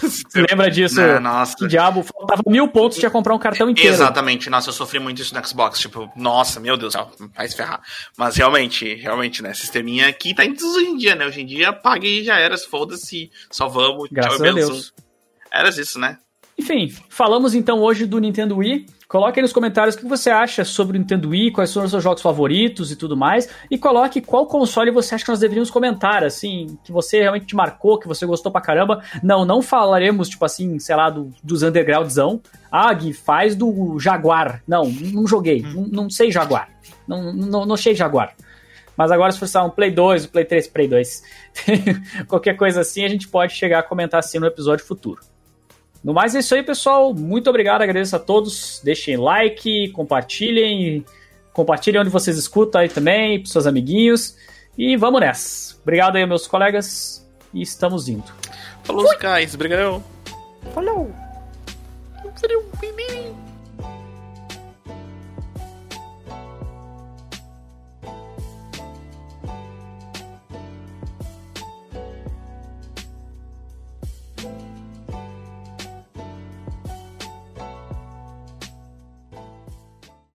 Você lembra disso? Né, nossa. Que diabo? Faltava mil pontos, tinha que comprar um cartão inteiro. Exatamente, nossa, eu sofri muito isso no Xbox, tipo, nossa, meu Deus, do vai se ferrar. Mas realmente, realmente, né, sisteminha aqui tá em hoje em dia, né, hoje em dia paga e já era, foda-se, só vamos, Graças tchau a. Deus. Era isso, né? Enfim, falamos então hoje do Nintendo Wii. Coloque aí nos comentários o que você acha sobre o Nintendo Wii, quais são os seus jogos favoritos e tudo mais. E coloque qual console você acha que nós deveríamos comentar, assim, que você realmente te marcou, que você gostou pra caramba. Não, não falaremos, tipo assim, sei lá, do, dos undergroundzão. Ah, Gui, faz do Jaguar. Não, não joguei. Não, não sei Jaguar. Não, não, não sei Jaguar. Mas agora, se for um Play 2, um Play 3, Play 2, qualquer coisa assim, a gente pode chegar a comentar assim no episódio futuro. No mais é isso aí, pessoal. Muito obrigado, agradeço a todos. Deixem like, compartilhem, compartilhem onde vocês escutam aí também, pros seus amiguinhos. E vamos nessa. Obrigado aí, meus colegas. E estamos indo. Falou, guys, brigadão. Falou! Valeu.